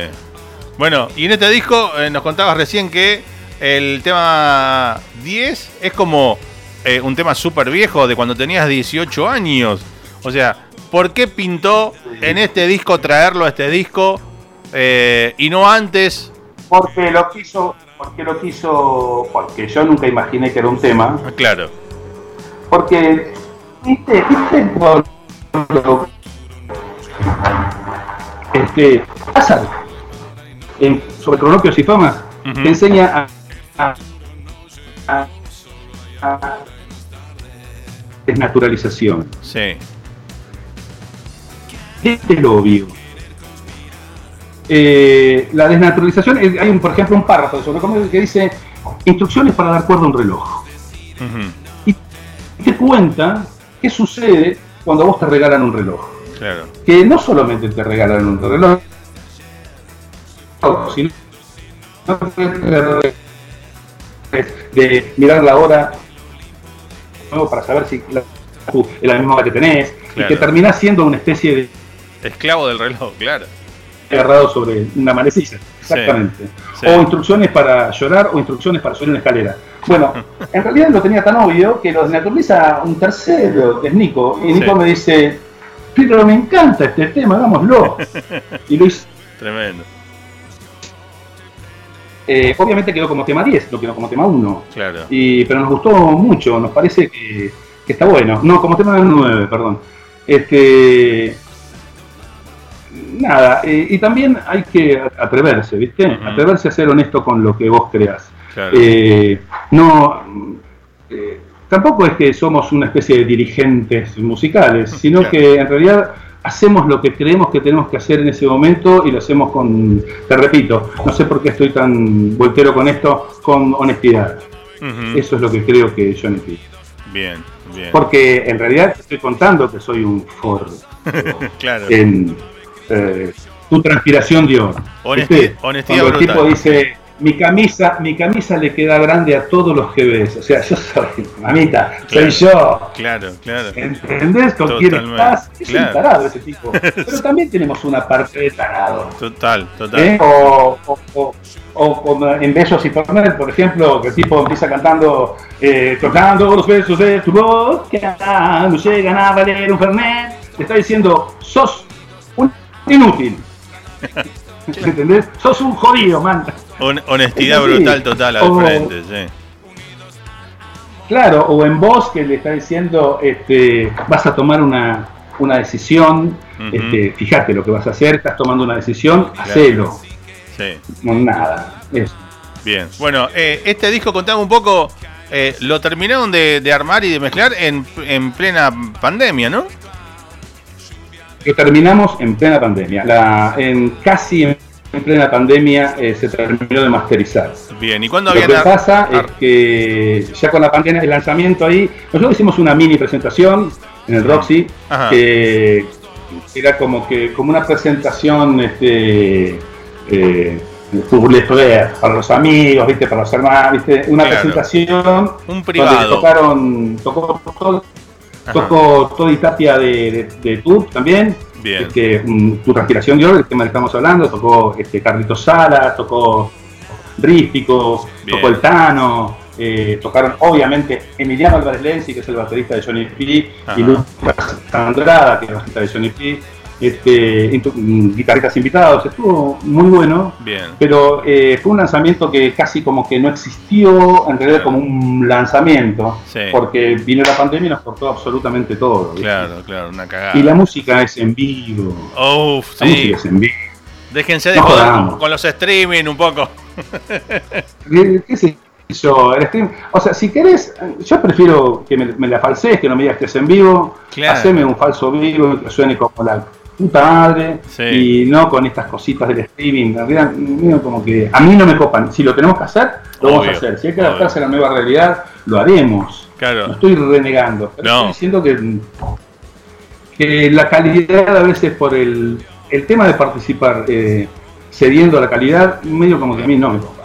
Bueno, y en este disco eh, nos contabas recién que el tema 10 es como eh, un tema súper viejo de cuando tenías 18 años. O sea, ¿por qué pintó en este disco traerlo a este disco eh, y no antes? Porque lo quiso, porque lo quiso, porque yo nunca imaginé que era un tema, Ah, Claro, porque, viste, viste, este, Hazard, en, sobre cronopios y famas, Ujú. te enseña a, a- a- a- desnaturalización. sí. Este es lo obvio. Eh, la desnaturalización, eh, hay un, por ejemplo un párrafo sobre cómo que dice instrucciones para dar cuerda a un reloj. Y te cuenta qué sucede cuando a vos te regalan un reloj. Claro, Que no solamente te regalan un reloj, sino de mirar la hora para saber si es la misma hora que tenés, y que terminás siendo una especie de esclavo del reloj, claro. agarrado sobre una manecilla. Exactamente. sí. O instrucciones para llorar o instrucciones para subir una escalera. Bueno, en realidad lo tenía tan obvio que lo desnaturaliza un tercero, que es Nico. Y Nico Sí. me dice, pero me encanta este tema, hagámoslo. y lo hizo. Tremendo, Eh, obviamente quedó como tema 10, lo quedó como tema 1. claro. Y, pero nos gustó mucho, nos parece que, que está bueno. No, como tema 9, perdón. Este. Nada, eh, y también hay que atreverse, ¿viste? Atreverse a ser honesto con lo que vos creas. claro. Eh, no. eh, tampoco es que somos una especie de dirigentes musicales, sino Claro. que en realidad hacemos lo que creemos que tenemos que hacer en ese momento y lo hacemos con, te repito, no sé por qué estoy tan voltero con esto, con honestidad. Eso es lo que creo que yo necesito. Bien, bien. Porque en realidad te estoy contando que soy un forro Claro. en eh, tu transpiración de oro. Honestidad Cuando el tipo dice, mi camisa, mi camisa le queda grande a todos los que ves. O sea, yo soy, mamita, Claro. soy yo. Claro, claro. ¿Entendés con quién estás? Es claro. un tarado ese tipo. Pero también tenemos una parte de tarado. Total, total. ¿eh? O, o- o- o como en Besos y Fernet, por ejemplo, que el tipo empieza cantando, eh, tocando los besos de tu voz, que no llegan a valer un Fernet. Te está diciendo, sos inútil. ¿Entendés? Sos un jodido, man. Hon- honestidad brutal total al O- frente, sí. Claro, o en voz que le está diciendo, este, vas a tomar una, una decisión, Ujú. este, fíjate lo que vas a hacer, estás tomando una decisión, hacelo. Sí, No, nada. Eso. bien. Bueno, eh, este disco, contame un poco, eh, lo terminaron de, de armar y de mezclar en, en plena pandemia, ¿no? Lo terminamos en plena pandemia. La, en casi en plena pandemia eh, se terminó de masterizar. Bien, ¿y cuándo Lo habían que pasa es que ya con la pandemia, el lanzamiento ahí, nosotros hicimos una mini presentación en el Roxy, Ajá. que era como que como una presentación este, eh, para los amigos, ¿viste? para los hermanos, ¿viste? una Claro. presentación Un donde privado. tocaron, tocó, todo, Tocó Todi Tapia de, de, de también, Bien. este, un- Tu Transpiración de Oro, el tema del que estamos hablando, tocó este, Carlitos Sala, tocó Rístico, Bien. tocó El Tano, eh, tocaron obviamente Emiliano Álvarez Lenzi, que es el baterista de Johnny P, Ajá. y Lucas Andrada, que es el bajista de Johnny P, este, mm, guitarristas invitados, estuvo muy bueno. Bien. Pero eh, fue un lanzamiento que casi como que no existió, en realidad Claro. como un lanzamiento, Sí. porque vino la pandemia y nos cortó absolutamente todo. ¿viste? Claro, claro, una cagada. Y la música es en vivo. Uf, La sí. música es en vivo. Déjense de No joder con, los streaming un poco. ¿Qué, qué sé yo? El stream- o sea, si querés, yo prefiero que me, me la falsees, que no me digas que es en vivo. Claro. Haceme un falso vivo que suene como la puta madre Sí. y no con estas cositas del streaming. En realidad, medio como que a mí no me copan. Si lo tenemos que hacer, lo vamos Obvio, a hacer. Si hay que obvio. adaptarse a la nueva realidad, lo haremos. No Claro. estoy renegando, pero No. estoy diciendo que, que la calidad a veces por el, el tema de participar eh, cediendo a la calidad, medio como que a mí no me copa.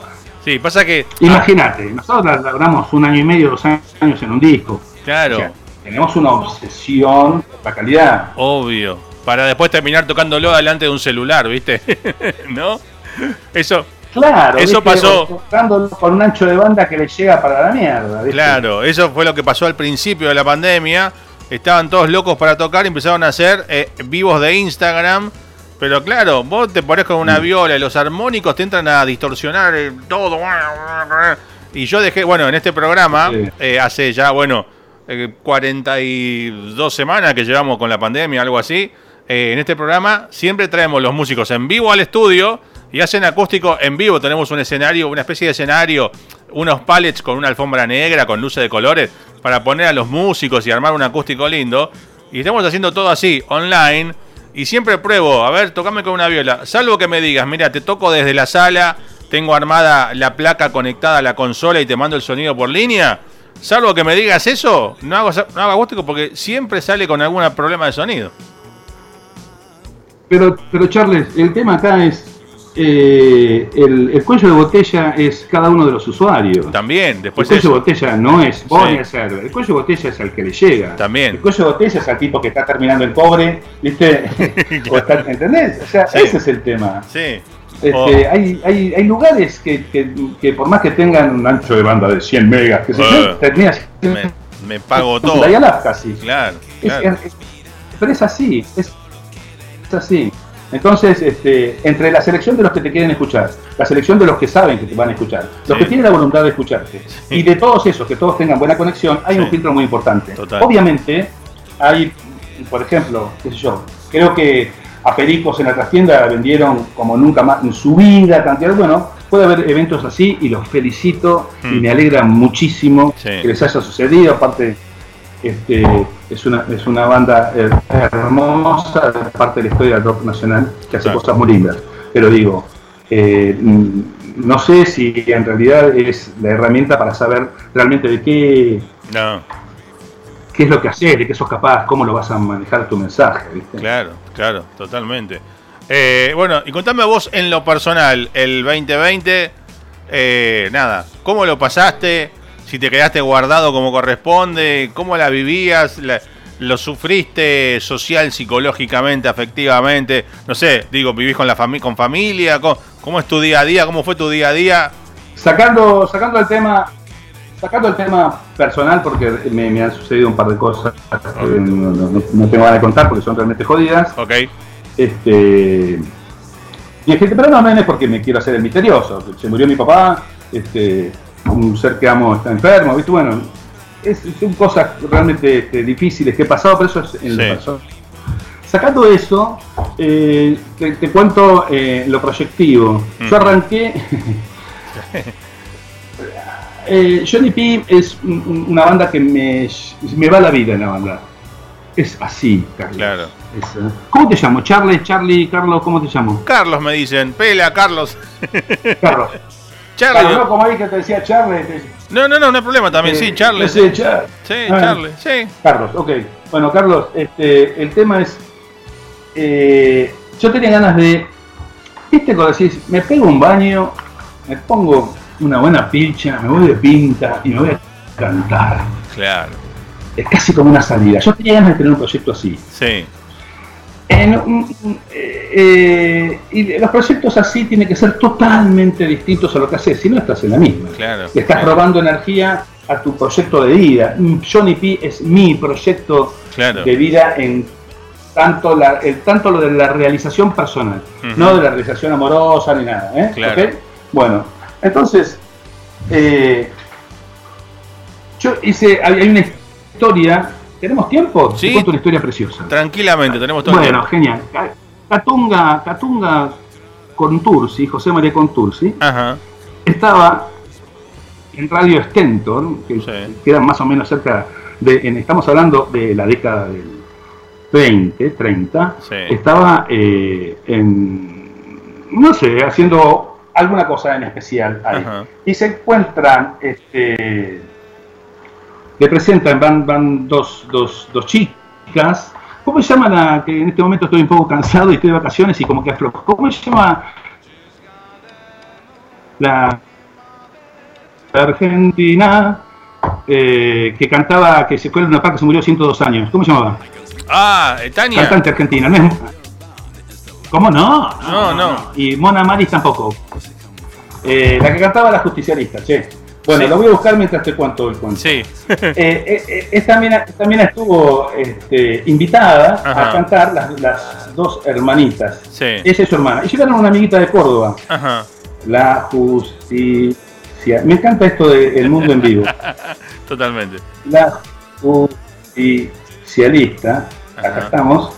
Sí, pasa que. Imagínate, nosotros logramos un año y medio, dos años en un disco. Claro. O sea, tenemos una obsesión por la calidad. Obvio. Para después terminar tocándolo delante de un celular, ¿viste? ¿No? Eso, Claro, Eso ¿viste? pasó. Tocándolo con un ancho de banda que le llega para la mierda. ¿viste? claro, eso fue lo que pasó al principio de la pandemia. Estaban todos locos para tocar y empezaron a hacer eh, vivos de Instagram. Pero claro, vos te pones con una viola y los armónicos te entran a distorsionar eh, todo. Y yo dejé, bueno, en este programa, Sí. eh, hace ya, bueno, eh, 42 semanas que llevamos con la pandemia, algo así. Eh, en este programa siempre traemos los músicos en vivo al estudio y hacen acústico en vivo. Tenemos un escenario, una especie de escenario, unos pallets con una alfombra negra, con luces de colores, para poner a los músicos y armar un acústico lindo. Y estamos haciendo todo así, online. Y siempre pruebo, a ver, tocame con una viola. Salvo que me digas, mira, te toco desde la sala, tengo armada la placa conectada a la consola y te mando el sonido por línea. Salvo que me digas eso, no hago, no hago acústico porque siempre sale con algún problema de sonido. Pero, pero Charles, el tema acá es. eh, el, el cuello de botella es cada uno de los usuarios. También, El después cuello de botella no es vos Sí. ni el. El cuello de botella es al que le llega. También. El cuello de botella es al tipo que está terminando el cobre, ¿viste? O está- ¿Entendés? O sea, Sí. ese es el tema. Sí. Este, Oh. hay, hay, hay lugares que, que, que por más que tengan un ancho de banda de 100 megas, que se Eh. termina Me, me pago todo. La Dial-Up casi. Claro, Es- claro. es- pero es así, es, es así. Entonces, este, entre la selección de los que te quieren escuchar, la selección de los que saben que te van a escuchar, los Sí. que tienen la voluntad de escucharte, y de todos esos, que todos tengan buena conexión, hay Sí. un filtro muy importante. Total. Obviamente, hay, por ejemplo, qué sé yo, creo que a Pericos en la trastienda vendieron como nunca más en su vida cantidad. Bueno, puede haber eventos así y los felicito y Mm. me alegra muchísimo que les haya sucedido. Aparte, este, es, una, es una banda eh, hermosa, parte de la historia del rock nacional, que hace Claro. cosas muy lindas. Pero digo, eh, mm, no sé si en realidad es la herramienta para saber realmente de qué, No, qué es lo que haces, de qué sos capaz, cómo lo vas a manejar tu mensaje. ¿viste? claro, claro, totalmente. Eh, bueno, y contame vos en lo personal, el 2020, eh, nada, ¿cómo lo pasaste? Si te quedaste guardado como corresponde, ¿cómo la vivías? La- ¿Lo sufriste social, psicológicamente, afectivamente? No sé, digo, ¿vivís con la fami con familia? ¿Cómo, cómo es tu día a día? ¿Cómo fue tu día a día? Sacando, sacando el tema, sacando el tema personal, porque me, me han sucedido un par de cosas que no, no- no tengo ganas de contar porque son realmente jodidas. Ok, Este, y es que, pero no, no es porque me quiero hacer el misterioso. Se murió mi papá, este, un ser que amo está enfermo, ¿viste? Bueno, es, son cosas realmente este, difíciles que he pasado, pero eso es en Sí. lo personal. Sacando eso, eh, te, te cuento eh, lo proyectivo. Yo Ujú. arranqué. Eh, Johnny P es un- un- una banda que me, me va la vida en la banda. Es así, Carlos. claro. Es, eh, ¿Cómo te llamo? Charlie, Charlie, Carlos, ¿cómo te llamo? Carlos me dicen, pela, Carlos. Carlos. Charlie. Claro, no, como ahí que te decía Charlie. te- No, no, no, no hay problema también, eh, sí, Charlie. Char- Sí, Ah, Charlie, sí. Carlos, ok. Bueno, Carlos, este, el tema es. eh, yo tenía ganas de. ¿Viste cuando decís, me pego un baño, me pongo una buena pilcha, me voy de pinta y me voy a cantar? Claro, Es casi como una salida. Yo tenía ganas de tener un proyecto así. sí, En eh, eh, y los proyectos así tienen que ser totalmente distintos a lo que haces, si no estás en la misma. claro. Le estás claro, robando energía a tu proyecto de vida. Mm, Johnny P es mi proyecto Claro. de vida en tanto, la, el, tanto lo de la realización personal, no de la realización amorosa ni nada. ¿eh? Claro. ¿Ok? Bueno, entonces, eh, yo hice, hay, hay una historia, ¿tenemos tiempo? Sí. Te cuento una historia preciosa. Tranquilamente, tenemos todo Bueno, genial. Ca- Catunga, Catunga Contursi, José María Contursi, Ajá, estaba en Radio Stentor, que Sí. queda más o menos cerca de, en- estamos hablando de la década del 20, 30, Sí. estaba eh, en, no sé, haciendo alguna cosa en especial ahí. Ajá. Y se encuentran, este, le presentan, van, van dos, dos, dos chicas, ¿cómo se llama la que en este momento estoy un poco cansado y estoy de vacaciones y como que aflojo? ¿Cómo se llama la Argentina, eh, que cantaba, que se fue en una parte que se murió 102 años. ¿Cómo se llamaba? Ah, eh, Tania. Cantante argentina. ¿no es? ¿Cómo no? No, no. Y Mona Maris tampoco. Eh, la que cantaba la justicialista, che. Bueno, Sí. lo voy a buscar mientras te cuento el cuento. Sí. Eh, eh, eh, esta, mina, esta mina estuvo este, invitada Ajá. a cantar las, las dos hermanitas. Sí. Esa es su hermana. Y llegaron una amiguita de Córdoba, Ajá. la justicia. Me encanta esto del mundo en vivo. Totalmente. La justicialista, acá estamos.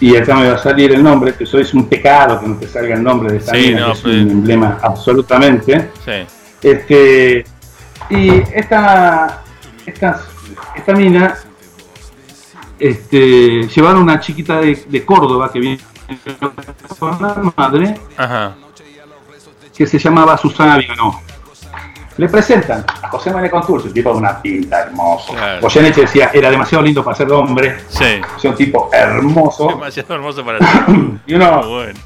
Y acá me va a salir el nombre, que eso es un pecado que no te salga el nombre de esta Sí, mina, no, que es pues- un emblema absolutamente. Sí. Este, y esta, esta, esta mina este, llevaron una chiquita de, de Córdoba que viene con la madre, Ajá. que se llamaba Susana Viganó. Le presentan a José María Contursi, un tipo de una pinta hermoso. Claro. Goyeneche decía, era demasiado lindo para ser hombre, Sí. es un tipo hermoso, Demasiado hermoso para y bueno.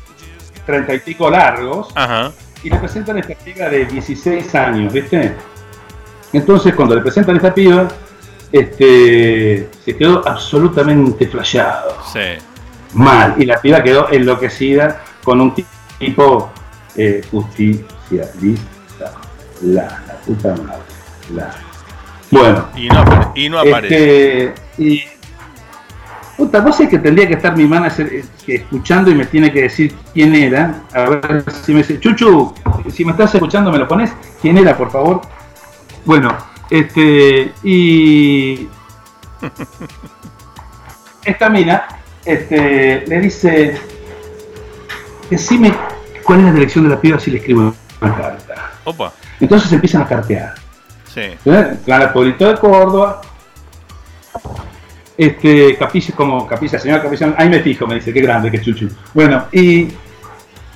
treinta y pico largos, Ajá. Y le presentan a esta piba de 16 años, ¿viste? Entonces, cuando le presentan a esta piba, este, se quedó absolutamente flasheado, Sí. mal, y la piba quedó enloquecida con un ti- tipo eh, justicialista, la, la puta madre, la. Bueno, Y no, y no aparece. este, y. Puta, vos sé que tendría que estar mi manager eh, escuchando y me tiene que decir quién era. A ver si me dice, Chuchu, si me estás escuchando, ¿me lo pones? ¿Quién era, por favor? Bueno, este, y. Esta mina este, le dice: Decime cuál es la dirección de la piba si le escribo una carta. Opa. Entonces empiezan a cartear. Sí. ¿Eh? Clara Pueblito de Córdoba. Este, Capilla, como Capilla, señor Capilla, ahí me fijo, me dice, qué grande, qué chuchu. Bueno, y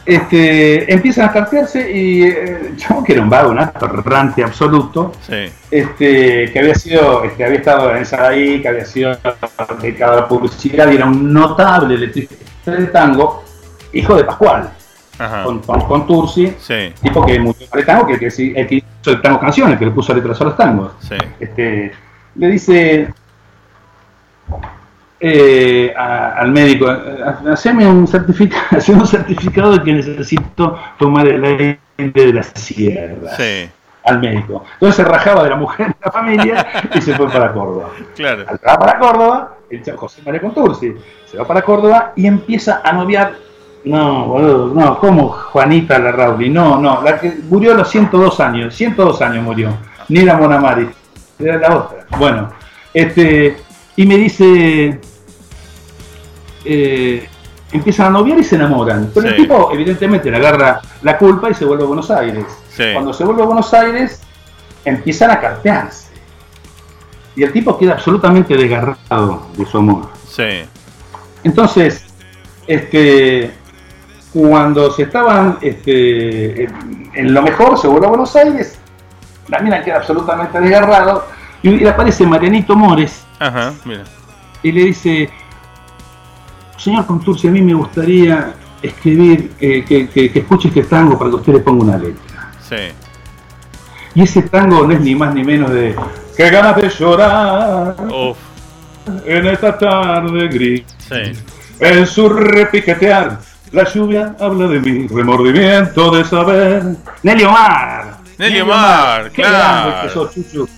este, empiezan a cartearse y eh, yo que era un vago, un atorrante absoluto, Sí. este, que había sido, este, había estado en Saraí, que había sido dedicado a la publicidad y era un notable letrista de tango, hijo de Pascual, Ajá. con, con, con Tursi, Sí. tipo que murió por el tango, que, que, el que hizo el tango canciones, que le puso letras a los tangos. Sí. Este, le dice eh, a- al médico, "Ha- haceme un certificado, haceme un certificado de que necesito tomar el aire de la sierra. Sí. Al médico. Entonces se rajaba de la mujer de la familia y se fue para Córdoba. Claro. Al para Córdoba, el chavo José María Contursi se va para Córdoba y empieza a noviar. No, boludo, no, ¿cómo Juanita Larrauli? No, no, la que murió a los 102 años, 102 años murió. Ni era Mona Mari, era la otra. Bueno, este, y me dice, eh, empiezan a noviar y se enamoran. Pero el tipo, evidentemente, le agarra la culpa y se vuelve a Buenos Aires. Sí. Cuando se vuelve a Buenos Aires, empiezan a cartearse. Y el tipo queda absolutamente desgarrado de su amor. Sí. Entonces, este, cuando se estaban este, en, en lo mejor, se vuelve a Buenos Aires, la mina queda absolutamente desgarrado y le aparece Marianito Mores Ajá. Mira. y le dice, señor Contursi, a mí me gustaría escribir, eh, que, que- que escuche este tango para que usted le ponga una letra. Sí. Y ese tango no es ni más ni menos de, que ganas de llorar Uf. en esta tarde gris. Sí. En su repiquetear, la lluvia habla de mi remordimiento de saber. Nelly Omar. Nelly Omar, Qué claro. grande que sos, Chuchu.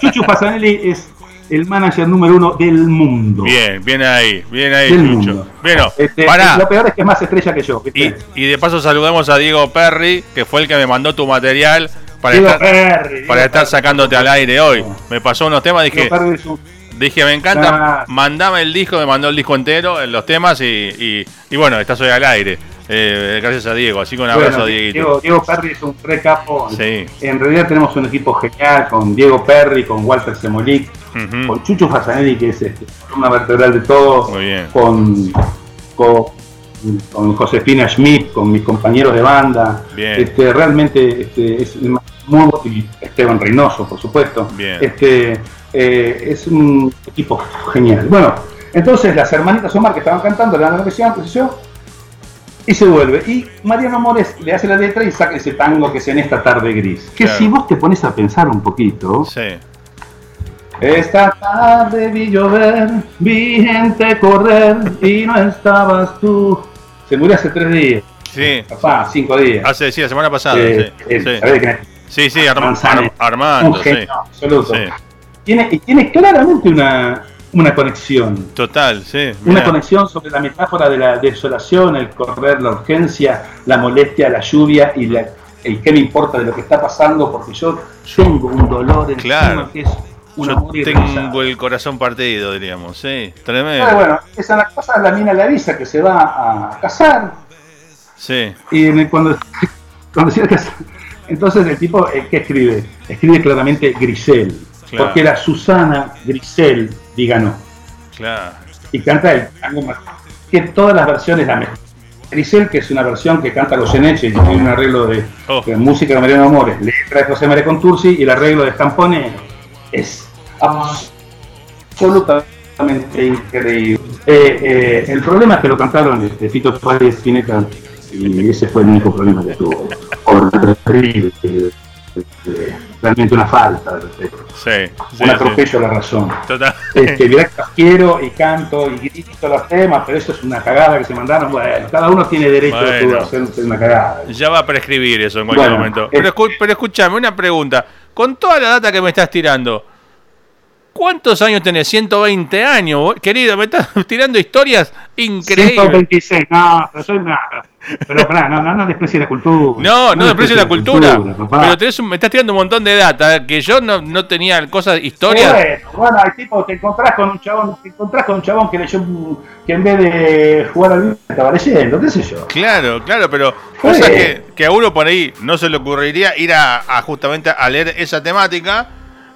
Chuchu Pasanelli es el manager número uno del mundo. Bien, bien ahí, bien ahí, Del Chucho. mundo. Bueno, Este, pará. Lo peor es que es más estrella que yo. Y, y de paso saludamos a Diego Perry, que fue el que me mandó tu material para Diego estar, Perry, Diego para estar Perry. sacándote al aire hoy. Me pasó unos temas, dije, dije, me encanta, mandame el disco, me mandó el disco entero, en los temas y, y, y bueno, estás hoy al aire. Eh, gracias a Diego, así que un abrazo Bueno, a Dieguito. Diego, Diego Perry es un re capo. Sí. En realidad tenemos un equipo genial con Diego Perry, con Walter Semolic, Ujú. con Chucho Fasanelli, que es este, una vertebral de todo, Muy bien. con, con, con Josefina Schmidt, con mis compañeros de banda. Bien. Este, realmente este, es muy y Esteban Reynoso, por supuesto. Bien. Este, eh, es un equipo genial. Bueno, entonces las hermanitas Omar que estaban cantando, la versión, qué sé yo, y se vuelve. Y Mariano Mores le hace la letra y saca ese tango que es en esta tarde gris. Que Claro. si vos te pones a pensar un poquito, Sí. esta tarde vi llover, vi gente correr y no estabas tú. Se murió hace tres días, Sí. papá, cinco días. Hace, sí, la semana pasada. Eh, sí. eh, sí. Sí, sí, Arma- Manzanero. Ar- Armando, un sí. genio absoluto. Sí. Tiene, y tiene claramente una, una conexión. Total, sí. Una conexión sobre la metáfora de la desolación, el correr, la urgencia, la molestia, la lluvia y la, el qué me importa de lo que está pasando, porque yo tengo un dolor encima Claro. que es Yo tengo el corazón partido, diríamos. Sí, tremendo. Ah, bueno, esa es la cosa, la mina le avisa que se va a casar Sí, y en el- cuando, cuando se va a casar, entonces el tipo, eh, ¿qué escribe? Escribe claramente Grisel, Claro. porque era Susana Grisel, díganos. claro. y canta el tango más que todas las versiones la mejor. Grisel, que es una versión que canta Goyeneche y tiene un arreglo de, Oh. de música de Mariano Amores, letra de José María Contursi y el arreglo de Stampone es absolutamente increíble. Eh, eh, el problema es que lo cantaron este, Tito Páez Spinetta y ese fue el único problema que tuvo. Horrible. Realmente una falta de respeto. Sí, sí, un sí. atropello a la razón. Total. Este, mirá quiero y canto y grito los temas, pero eso es una cagada que se mandaron. Bueno, cada uno tiene derecho Bueno. a hacer una cagada. Ya va a prescribir eso en cualquier Bueno, momento. Pero, escu- pero escúchame, una pregunta. Con toda la data que me estás tirando, ¿cuántos años tenés? 120 años, querido. Me estás tirando historias increíbles. 126, no, pero soy nada. Pero pará, no, no, no desprecie la cultura. No, no desprecio la cultura. papá. pero tenés un- me estás tirando un montón de data que yo no, no tenía cosas, historias. Bueno, bueno, hay tipo, te encontrás con un chabón, te encontrás con un chabón que leyó que en vez de jugar al estaba leyendo, qué sé yo. Claro, claro, pero cosas que, que a uno por ahí no se le ocurriría ir a, a justamente a leer esa temática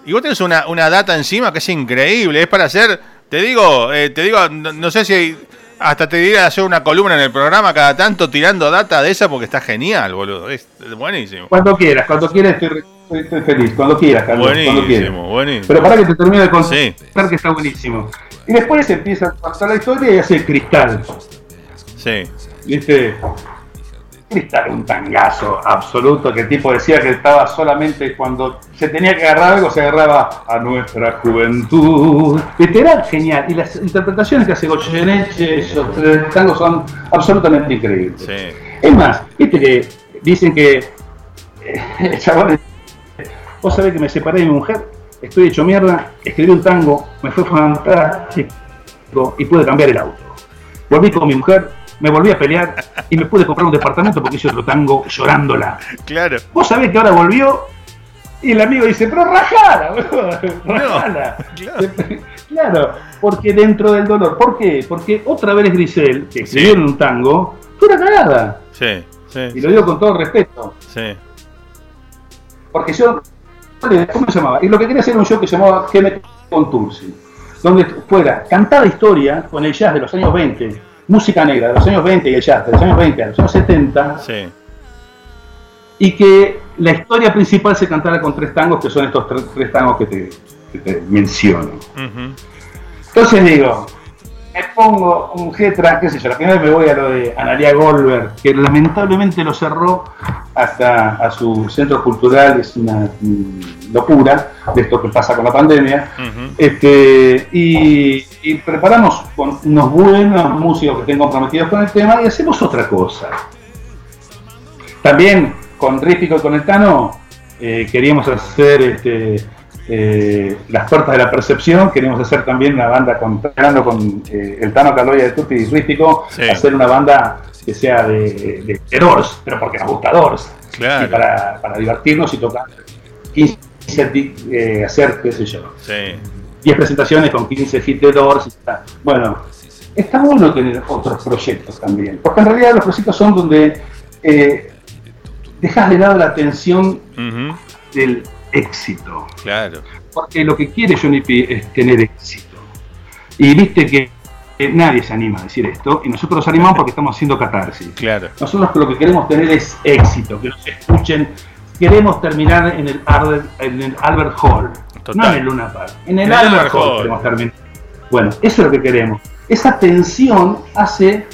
y vos tenés una, una data encima que es increíble, es para hacer, te digo, eh, te digo, no, no sé si hasta te diría hacer una columna en el programa cada tanto tirando data de esa porque está genial, boludo, es buenísimo. Cuando quieras, cuando quieras estoy, estoy- estoy feliz, cuando quieras, Carlos, cuando quieras. Buenísimo, buenísimo. Pero para que te termine de contar Sí. que está buenísimo. Y después empieza a contar la historia y hace cristal. Sí, ¿Viste? Cristal, un tangazo absoluto que el tipo decía que estaba solamente cuando se tenía que agarrar algo, se agarraba a nuestra juventud. ¿Viste? Era genial. Y las interpretaciones que hace Goyeneche, esos tres tangos son absolutamente increíbles. sí. Es más, viste que dicen que eh, el chabón, vos sabés que me separé de mi mujer, estoy hecho mierda, escribí un tango, me fue fantástico y pude cambiar el auto. Volví con mi mujer, me volví a pelear y me pude comprar un departamento porque hice otro tango llorándola. Claro. Vos sabés que ahora volvió y el amigo dice, pero rajala, rajala. claro. Claro, porque dentro del dolor. ¿Por qué? Porque otra vez Grisel, que escribió Sí. en un tango, fue una cagada. Sí, sí, Y lo digo con todo respeto. sí. Porque yo, ¿cómo se llamaba? Y lo que quería hacer era un show que se llamaba Que me con Tursi, donde fuera cantada historia con el jazz de los años 20, música negra de los años 20 y el jazz de los años 20 a los años 70, Sí, y que la historia principal se cantara con tres tangos, que son estos tres, tres tangos que te, que te menciono. Entonces digo, me pongo un G-Track, qué sé yo, la primera vez me voy a lo de Analia Goldberg, que lamentablemente lo cerró hasta a su centro cultural, es una locura de esto que pasa con la pandemia. Este, y, y preparamos con unos buenos músicos que estén comprometidos con el tema y hacemos otra cosa. También con Rífico y con el Tano eh, queríamos hacer este, eh, Las Puertas de la Percepción, queríamos hacer también una banda con, con eh, el Tano Caloya de Tutti y Rífico, Sí. hacer una banda que sea de, de, de Doors, pero porque nos gusta Doors, Claro. y para, para divertirnos y tocar 15, eh, hacer, qué sé yo, Sí, 10 presentaciones con 15 hits de Doors. y. Bueno, está bueno tener otros proyectos también, porque en realidad los proyectos son donde eh, dejas de lado la tensión ujú, del éxito, claro. porque lo que quiere Johnny P es tener éxito. Y viste que nadie se anima a decir esto, y nosotros nos animamos porque estamos haciendo catarsis. Claro. Nosotros lo que queremos tener es éxito, que nos escuchen. Queremos terminar en el, Albert, en el Albert Hall, Total. no en el Luna Park. En el el Albert Hall, queremos terminar. Bueno, eso es lo que queremos. Esa tensión hace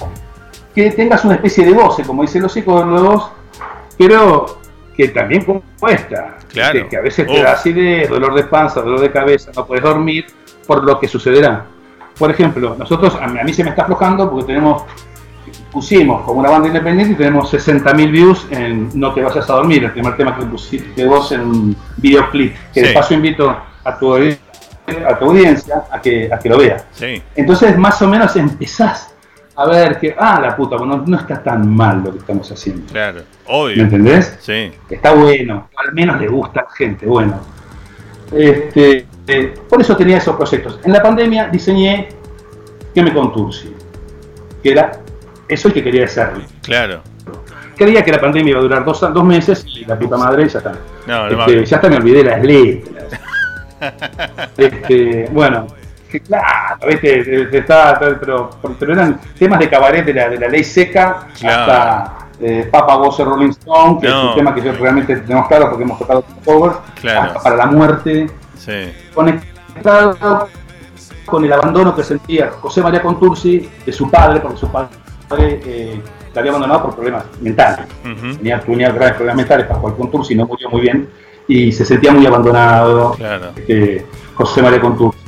que tengas una especie de goce, como dicen los psicólogos, pero que también cuesta. Claro. Que, que a veces te da acidez, dolor de panza, dolor de cabeza, no puedes dormir por lo que sucederá. Por ejemplo, nosotros, a mí, a mí se me está aflojando porque tenemos, pusimos como una banda independiente y tenemos 60.000 views en No te vayas a dormir, el primer tema que pusiste vos en un videoclip, que Sí. de paso invito a tu, a tu audiencia a que, a que lo vea. Sí, Entonces, más o menos empezás a ver que, ah, la puta, bueno, no está tan mal lo que estamos haciendo. claro. ¿Me Obvio. entendés? Sí, Está bueno, al menos le gusta a la gente, bueno. Este, eh, por eso tenía esos proyectos. En la pandemia diseñé que me contursi, que era eso el que quería hacer. claro. Creía que la pandemia iba a durar dos, dos meses y la puta madre ya está. No, no Este, ya hasta me olvidé las letras. Este, bueno, claro, ¿viste? Te- te está- pero, pero eran temas de cabaret de la, de la ley seca Claro. hasta eh, Papa Voce Rolling Stone, que es un tema que yo realmente tenemos claro porque hemos tocado covers, Claro. hasta para la muerte, Sí, conectado con el abandono que sentía José María Contursi de su padre, porque su padre eh, la había abandonado por problemas mentales ujú, tenía, tenía graves problemas mentales, Pascual Contursi no murió muy bien y se sentía muy abandonado claro. este, José María Contursi.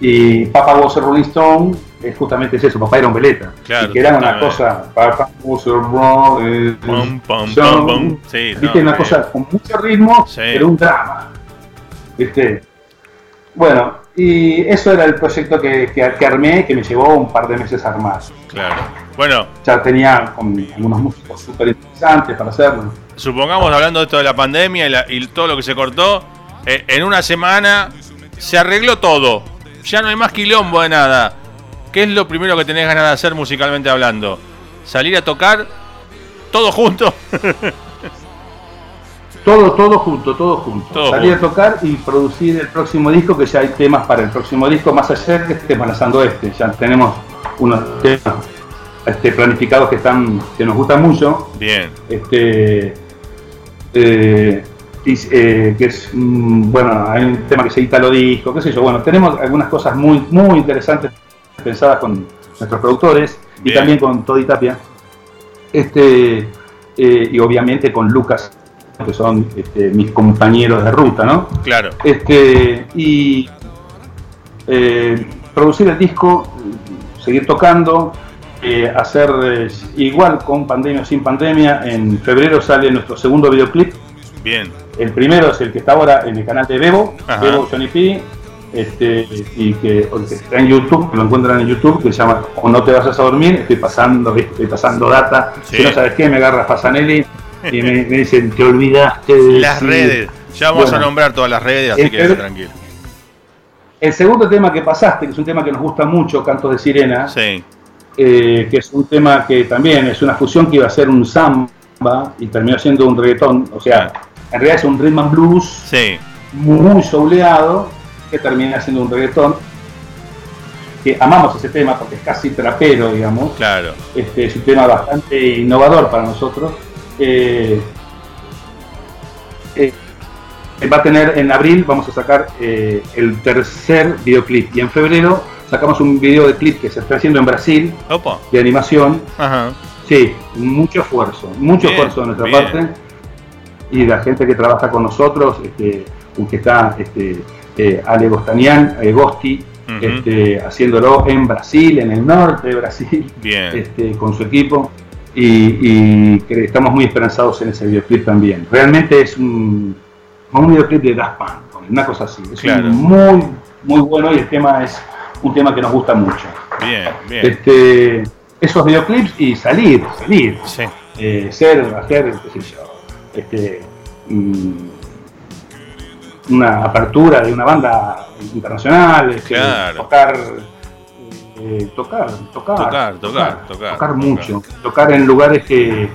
Y Papa Voce Rolling Stone es justamente eso, papá era un veleta. Claro, y que era una cosa, Papa Voce Rolling Stone. Sí, viste, no, una eh, cosa con mucho ritmo, Sí. pero un drama. ¿Viste? Bueno, y eso era el proyecto que, que, que armé, que me llevó un par de meses a armar. Claro. Bueno, Ya tenía con algunos músicos súper interesantes para hacerlo. supongamos hablando de esto de la pandemia y, la- y todo lo que se cortó, eh, en una semana se arregló todo. Ya no hay más quilombo de nada. ¿Qué es lo primero que tenés ganas de hacer musicalmente hablando? ¿Salir a tocar? ¿Todo junto? Todo, todo junto, todo junto. Todo Salir junto. a tocar y producir el próximo disco, que ya hay temas para el próximo disco, más allá de que estemos lanzando este. Ya tenemos unos temas este, planificados que están que nos gustan mucho. Bien. Este, eh, eh, que es, mm, bueno, hay un tema que se Italo Disco, qué sé yo. Bueno, tenemos algunas cosas muy, muy interesantes pensadas con nuestros productores y también con Todi Tapia. Este, eh, y obviamente con Lucas, que son este, mis compañeros de ruta, ¿no? Claro. Este, y eh, producir el disco, seguir tocando, eh, hacer eh, igual con pandemia o sin pandemia. En febrero sale nuestro segundo videoclip. Bien. El primero es el que está ahora en el canal de Bebo, Ajá. Bebo Johnny P. Este, y que, está en YouTube, que lo encuentran en YouTube, que se llama O no te vayas a dormir, estoy pasando, estoy pasando data, Sí. si no sabes qué, me agarra Fasanelli y me, me dicen, te olvidaste de Las decir". redes. Ya vamos Bueno. a nombrar todas las redes, así que tranquilo. El segundo tema que pasaste, que es un tema que nos gusta mucho, Cantos de Sirena, Sí. eh, que es un tema que también es una fusión que iba a ser un samba y terminó siendo un reggaetón, o sea, en realidad es un rhythm and blues Sí. muy souleado que termina siendo un reggaetón. Que amamos ese tema porque es casi trapero, digamos. Claro. Este, es un tema bastante innovador para nosotros. Eh, eh, va a tener en abril, vamos a sacar eh, el tercer videoclip y en febrero sacamos un video de clip que se está haciendo en Brasil Opa. de animación. Ajá. Sí, mucho esfuerzo, mucho Bien, esfuerzo de nuestra bien. parte y la gente que trabaja con nosotros, este, que está este, eh, Ale Gostanian, eh, Gosti, este, haciéndolo en Brasil, en el norte de Brasil, Bien. este, con su equipo y, y estamos muy esperanzados en ese videoclip también. Realmente es un, un videoclip de Daft Punk, una cosa así. Es Claro. muy, muy bueno y el tema es un tema que nos gusta mucho. Bien. Bien. Este, esos videoclips y salir, salir, Sí. eh, ser, hacer, qué sé yo, este, mm, una apertura de una banda internacional, este, Claro. tocar, eh, tocar, tocar, Tocar, tocar, tocar, tocar mucho, tocar en lugares que,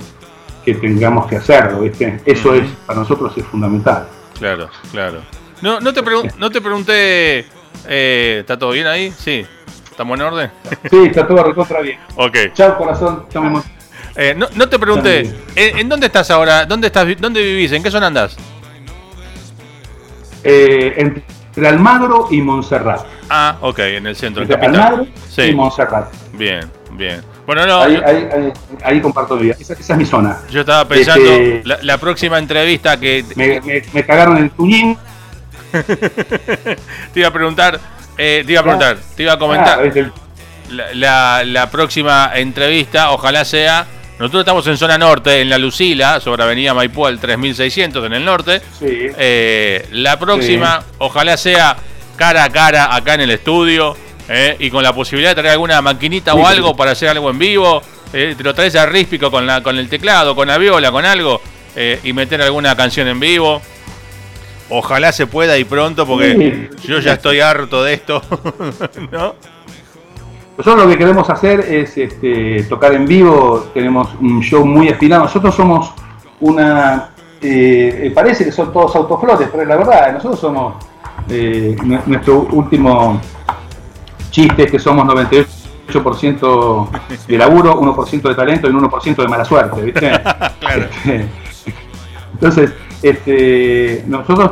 que tengamos que hacerlo, ¿viste? Eso es, para nosotros es fundamental. Claro, claro. No, no, te, pregun- no te pregunté. eh, ¿Está todo bien ahí? Sí. ¿Estamos en orden? Sí, está todo recontra bien. ok. Chao corazón, amor. Eh, no, no te pregunté. ¿en, en dónde estás ahora? ¿Dónde, estás, ¿Dónde vivís? ¿En qué zona andás? Eh, entre Almagro y Montserrat. Ah, ok, en el centro, en Entre capital. Almagro Sí. y Montserrat. Bien, bien. Bueno, no, ahí, yo- ahí, ahí- ahí comparto vida. Esa, esa es mi zona. Yo estaba pensando, Este- la, la próxima entrevista que Me, me- me cagaron el tuñín. te iba a preguntar, eh, te iba a preguntar, te iba a Ah, comentar, es el- la, la- la próxima entrevista, ojalá sea, nosotros estamos en zona norte, en la Lucila, sobre Avenida Maipú al 3600 en el norte. sí. Eh, la próxima, ojalá sea cara a cara acá en el estudio eh, y con la posibilidad de traer alguna maquinita Sí, o algo para hacer algo en vivo. eh, te lo traes a Ríspico con, la, con el teclado, con la viola, con algo eh, y meter alguna canción en vivo. Ojalá se pueda y pronto porque yo ya estoy harto de esto. ¿No? Nosotros lo que queremos hacer es este, tocar en vivo, tenemos un show muy afinado. Nosotros somos una. eh, eh, parece que son todos autoflotes, pero es la verdad, nosotros somos. eh, nu- nuestro último chiste es que somos 98% de laburo, 1% de talento y un 1% de mala suerte, ¿viste? Claro. Entonces, este, nosotros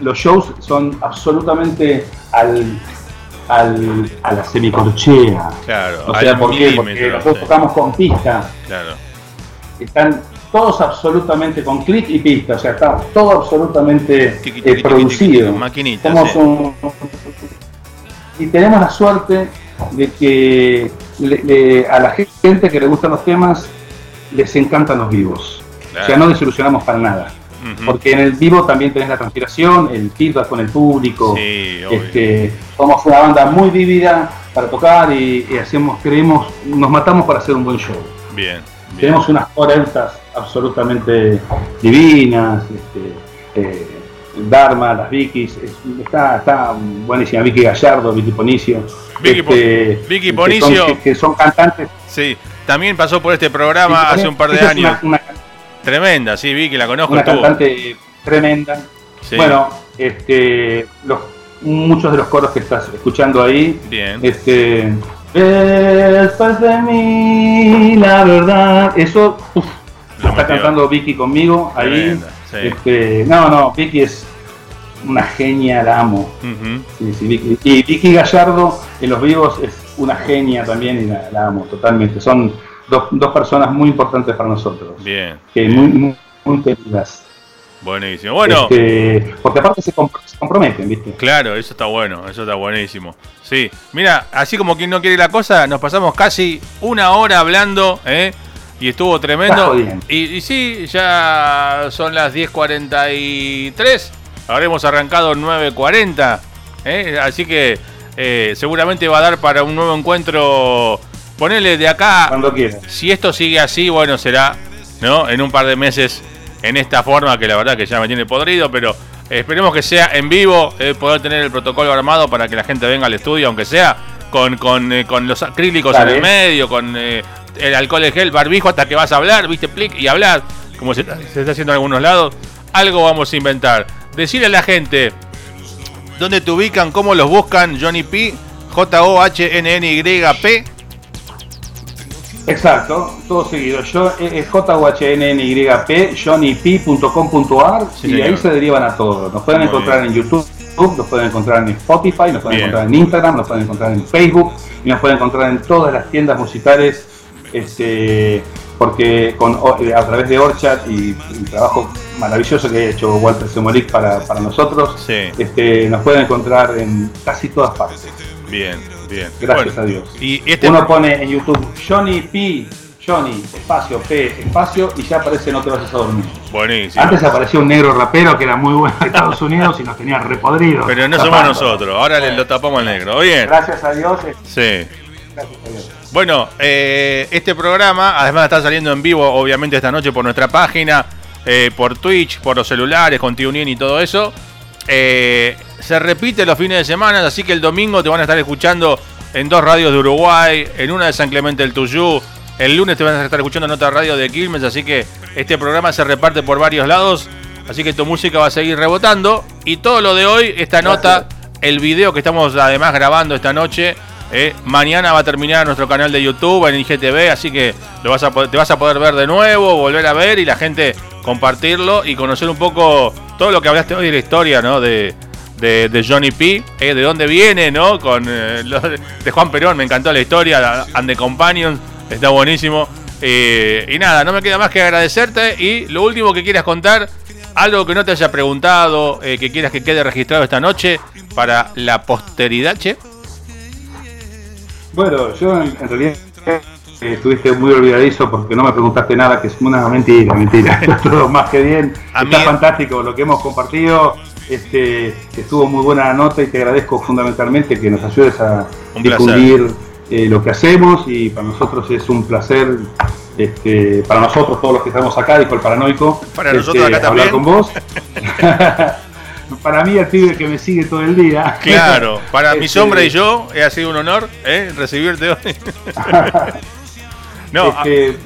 los shows son absolutamente al, al- a la semicorchea. Claro, O sea, ¿por qué? Porque nosotros tocamos con pista. claro. Están todos absolutamente con clic y pista. O sea, está todo absolutamente eh, producido. Somos sí. un- y tenemos la suerte de que le- le- a la gente que le gustan los temas les encantan los vivos. O sea, no desilusionamos para nada. Porque en el vivo también tenés la transpiración, el feedback con el público. Sí. Este, somos una banda muy vívida para tocar y, y hacemos, creemos, nos matamos para hacer un buen show. Bien, bien. Tenemos unas corentas absolutamente divinas, este, eh, Dharma, las Vikis, es- está, está buenísima, Vicky Gallardo, Vicky Ponicio. Vicky este, Vicky que son- Ponicio. Que, que son cantantes. Sí, también pasó por este programa hace un par de años. Una, una- Tremenda, sí, Vicky, la conozco. una cantante tremenda. Sí, Bueno, este, los, muchos de los coros que estás escuchando ahí, bien. este, después de mí, la verdad, eso uf, Lo está cantando Vicky conmigo ahí. Tremenda, sí. Este, no, no, Vicky es una genia, la amo. Sí, sí, Vicky. Y Vicky Gallardo en los vivos es una genia también y la, la amo totalmente. Son dos, dos personas muy importantes para nosotros, Bien, que muy, muy, muy queridas. buenísimo. Bueno, Este, porque aparte se, comp- se comprometen, ¿viste? claro, eso está bueno, eso está buenísimo. Sí, mira, así como quien no quiere la cosa, nos pasamos casi una hora hablando, ¿eh? Y estuvo tremendo. Y, y sí, ya son las 10.43. Habremos arrancado 9.40. ¿eh? Así que eh, seguramente va a dar para un nuevo encuentro. Ponele de acá Cuando quieran. si esto sigue así, bueno, será, ¿no? En un par de meses en esta forma que la verdad que ya me tiene podrido, pero esperemos que sea en vivo, eh, poder tener el protocolo armado para que la gente venga al estudio, aunque sea con, con, eh, con los acrílicos Dale. en el medio, con eh, el alcohol de gel, barbijo, hasta que vas a hablar, viste, plic, y hablar, como se, se está haciendo en algunos lados. Algo vamos a inventar. Decirle a la gente dónde te ubican, cómo los buscan, Johnny P, J-O-H-N-N-Y-P. Exacto, todo seguido. Yo eh, es JUHNNYP, johnnyp.com.ar Sí, y señor. ahí se derivan a todos. Nos pueden Muy encontrar bien. en YouTube, nos pueden encontrar en Spotify, nos pueden Bien. encontrar en Instagram, nos pueden encontrar en Facebook y nos pueden encontrar en todas las tiendas musicales. Este, porque con, eh, a través de Orchat y el trabajo maravilloso que ha hecho Walter Semoric para, para nosotros, Sí. este, nos pueden encontrar en casi todas partes. Bien, bien. Gracias Bueno, a Dios. Y este Uno pone en YouTube Johnny P, Johnny, espacio, P, espacio, y ya aparece No te vayas a dormir. buenísimo. Antes aparecía un negro rapero que era muy bueno en Estados Unidos y nos tenía repodridos. Pero no somos nosotros, ahora le lo tapamos al negro. Bien, Gracias a Dios. sí. Gracias a Dios. Bueno, eh, este programa además está saliendo en vivo, obviamente, esta noche por nuestra página, eh, por Twitch, por los celulares, con TuneIn y todo eso. Eh, se repite los fines de semana, así que el domingo te van a estar escuchando en dos radios de Uruguay, en una de San Clemente del Tuyú. El lunes te van a estar escuchando en otra radio de Quilmes, así que este programa se reparte por varios lados. Así que tu música va a seguir rebotando. Y todo lo de hoy, esta nota, el video que estamos además grabando esta noche, eh, mañana va a terminar en nuestro canal de YouTube, en IGTV, así que lo vas a, te vas a poder ver de nuevo, volver a ver y la gente compartirlo y conocer un poco todo lo que hablaste hoy de la historia, ¿no? De, de, de Johnny P, eh, de dónde viene, ¿no? Con eh, lo de Juan Perón, me encantó la historia, And the Companions, está buenísimo. Eh, y nada, no me queda más que agradecerte y lo último que quieras contar, algo que no te haya preguntado, eh, que quieras que quede registrado esta noche para la posteridad, che. Bueno, yo en, en realidad eh, estuviste muy olvidadizo porque no me preguntaste nada, que es una mentira, mentira. Todo más que bien. A Está mí- fantástico lo que hemos compartido. Este, estuvo muy buena la nota y te agradezco fundamentalmente que nos ayudes a Un difundir eh, lo que hacemos y para nosotros es un placer. Este, para nosotros, todos los que estamos acá, dijo el paranoico, Para este, nosotros acá hablar también. con vos. para mí, el pibe que me sigue todo el día. Claro, para mi Este, sombra y yo, eh, ha sido un honor eh, recibirte hoy. no, ah, Este,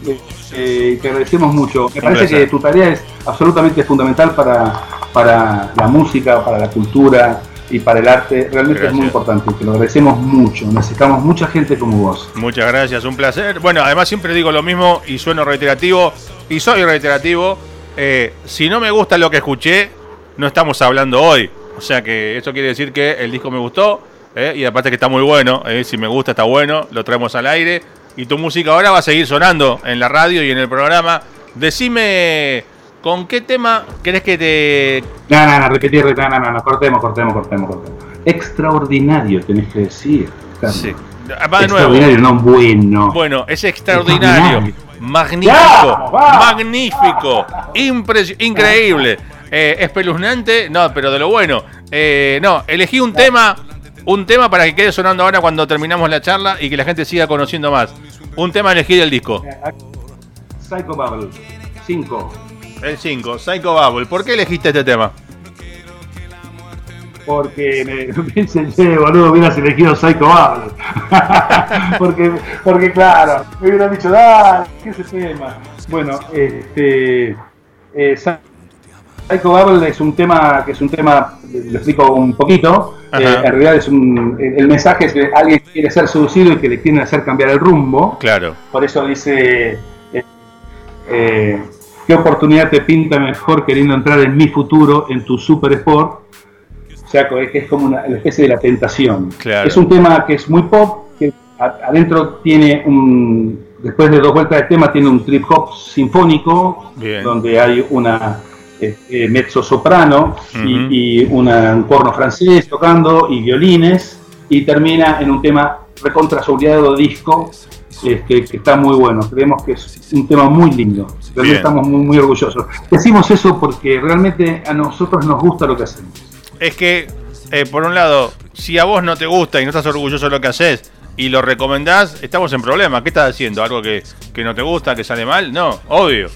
eh, te agradecemos mucho. Me parece que tu tarea es absolutamente fundamental para, para la música, para la cultura y para el arte. Realmente es muy importante. Te lo agradecemos mucho. Necesitamos mucha gente como vos. Muchas gracias, un placer. Bueno, además siempre digo lo mismo y sueno reiterativo y soy reiterativo. Eh, si no me gusta lo que escuché, no estamos hablando hoy. O sea que eso quiere decir que el disco me gustó eh, y aparte que está muy bueno. eh, si me gusta, está bueno, lo traemos al aire. Y tu música ahora va a seguir sonando en la radio y en el programa. Decime, ¿con qué tema querés que te... No, no, no, repetir, no, no, no, no, cortemos, cortemos, cortemos, cortemos. Extraordinario, tenés que decir. Carlos. Sí. Va de nuevo. Extraordinario, no bueno. Bueno, es extraordinario, magnífico, ¡Vamos, vamos! magnífico, impres- increíble, eh, espeluznante, no, pero de lo bueno. Eh, no, elegí un tema, un tema para que quede sonando ahora cuando terminamos la charla y que la gente siga conociendo más. Un tema elegí del disco, Psycho Bubble 5. el 5, Psycho Bubble. ¿Por qué elegiste este tema? Porque me piensen, che, boludo, hubieras elegido Psycho Bubble. porque, porque, claro, me hubieran dicho, dale, ¿qué es ese tema? Bueno, este. eh, Psycho Bubble es un tema que es un tema, lo explico un poquito. Eh, en realidad es un. El mensaje es que alguien quiere ser seducido y que le quieren hacer cambiar el rumbo. Claro, Por eso dice, eh, eh, ¿qué oportunidad te pinta mejor queriendo entrar en mi futuro, en tu Super Sport? O sea, que es como una, especie de la tentación. Claro. Es un tema que es muy pop, que adentro tiene un, después de dos vueltas de tema, tiene un trip hop sinfónico, Bien. donde hay una eh, mezzo soprano y, y una- un corno francés tocando y violines, y termina en un tema recontra soleado disco este, que está muy bueno. Creemos que es un tema muy lindo. Realmente Bien. estamos muy, muy orgullosos. Decimos eso porque realmente a nosotros nos gusta lo que hacemos. es que, eh, por un lado, si a vos no te gusta y no estás orgulloso de lo que haces y lo recomendás, estamos en problema. ¿Qué estás haciendo? ¿Algo que, que no te gusta, que sale mal? No, obvio.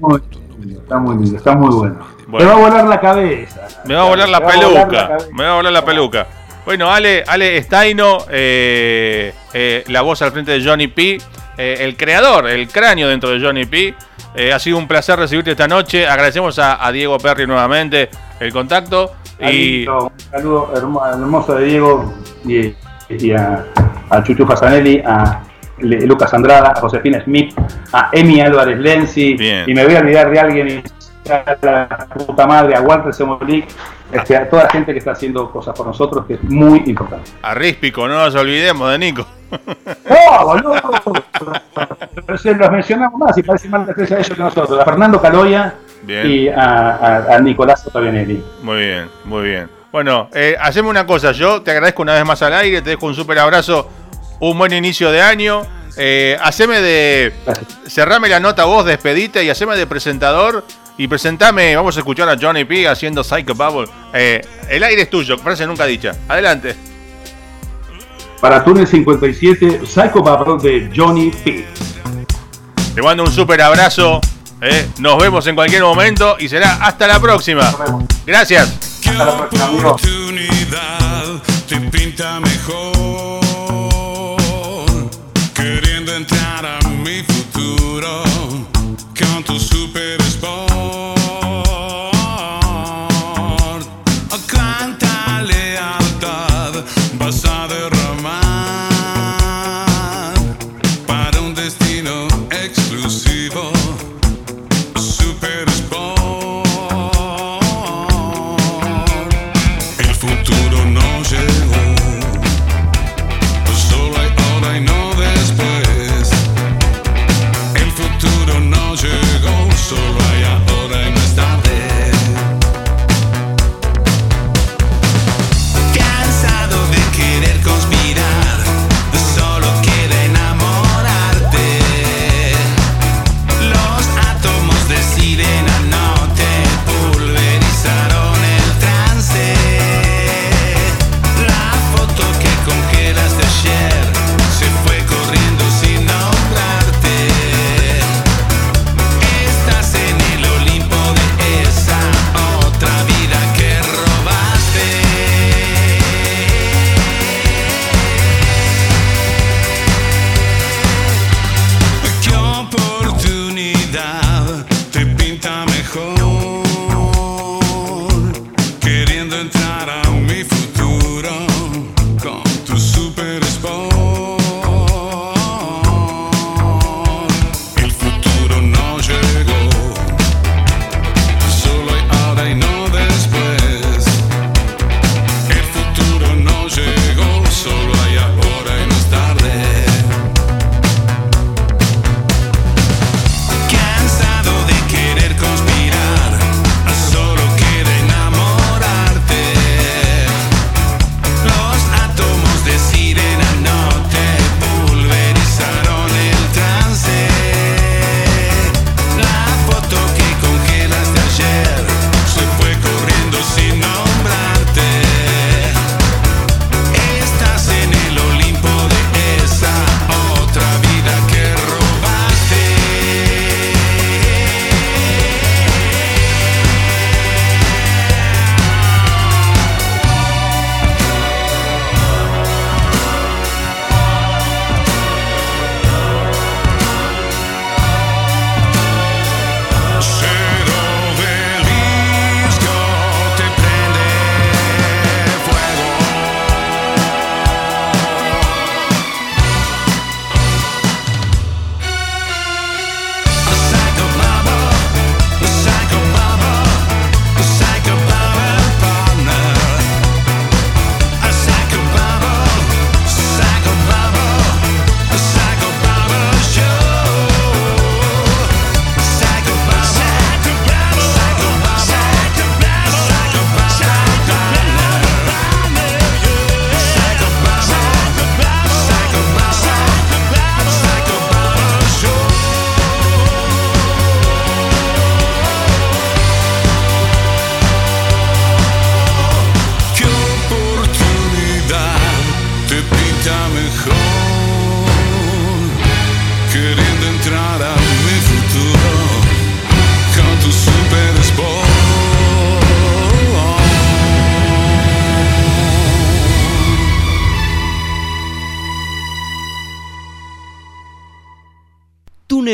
Muy lindo, está muy lindo, está muy bueno. Bueno. Te va a volar la cabeza. Me va a volar la Te va a volar la peluca. Me va a volar la peluca. Bueno, Ale, Ale Staino, eh, eh, la voz al frente de Johnny P, eh, el creador, el cráneo dentro de Johnny P. Eh, ha sido un placer recibirte esta noche. Agradecemos a, a Diego Perry nuevamente el contacto. Y Un saludo hermo- hermoso de Diego y, y a, a Chuchu Fasanelli, a Lucas Andrada, a Josefina Smith, a Emi Álvarez Lenzi, Bien. y me voy a olvidar de alguien, y a la puta madre, a Walter Semolic, este, a toda la gente que está haciendo cosas por nosotros, que es muy importante. a Ríspico, no nos olvidemos de Nico. ¡No, boludo! Pero se los mencionamos más y parece más estrella ellos que nosotros. A Fernando Caloya Bien. y a, a- a Nicolás Ottavianelli. Muy bien, muy bien. Bueno, eh, haceme una cosa. Yo te agradezco una vez más al aire. Te dejo un súper abrazo. Un buen inicio de año. Eh, haceme de. Cerrame la nota vos, despedite y haceme de presentador. Y presentame, vamos a escuchar a Johnny P haciendo Psycho Bubble. Eh, el aire es tuyo, frase nunca dicha. Adelante. Para Túnel 57, Psycho Bubble de Johnny P. Te mando un súper abrazo. eh. Nos vemos en cualquier momento y será hasta la próxima. Nos vemos. Gracias. ¿Qué Hasta la próxima, amigo. oportunidad te pinta mejor?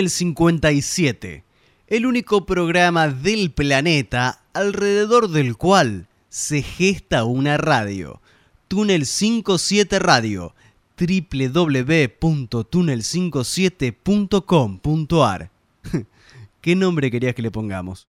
Túnel 57, el único programa del planeta alrededor del cual se gesta una radio. Túnel 57 Radio, www.tunnel57.com.ar. ¿Qué nombre querías que le pongamos?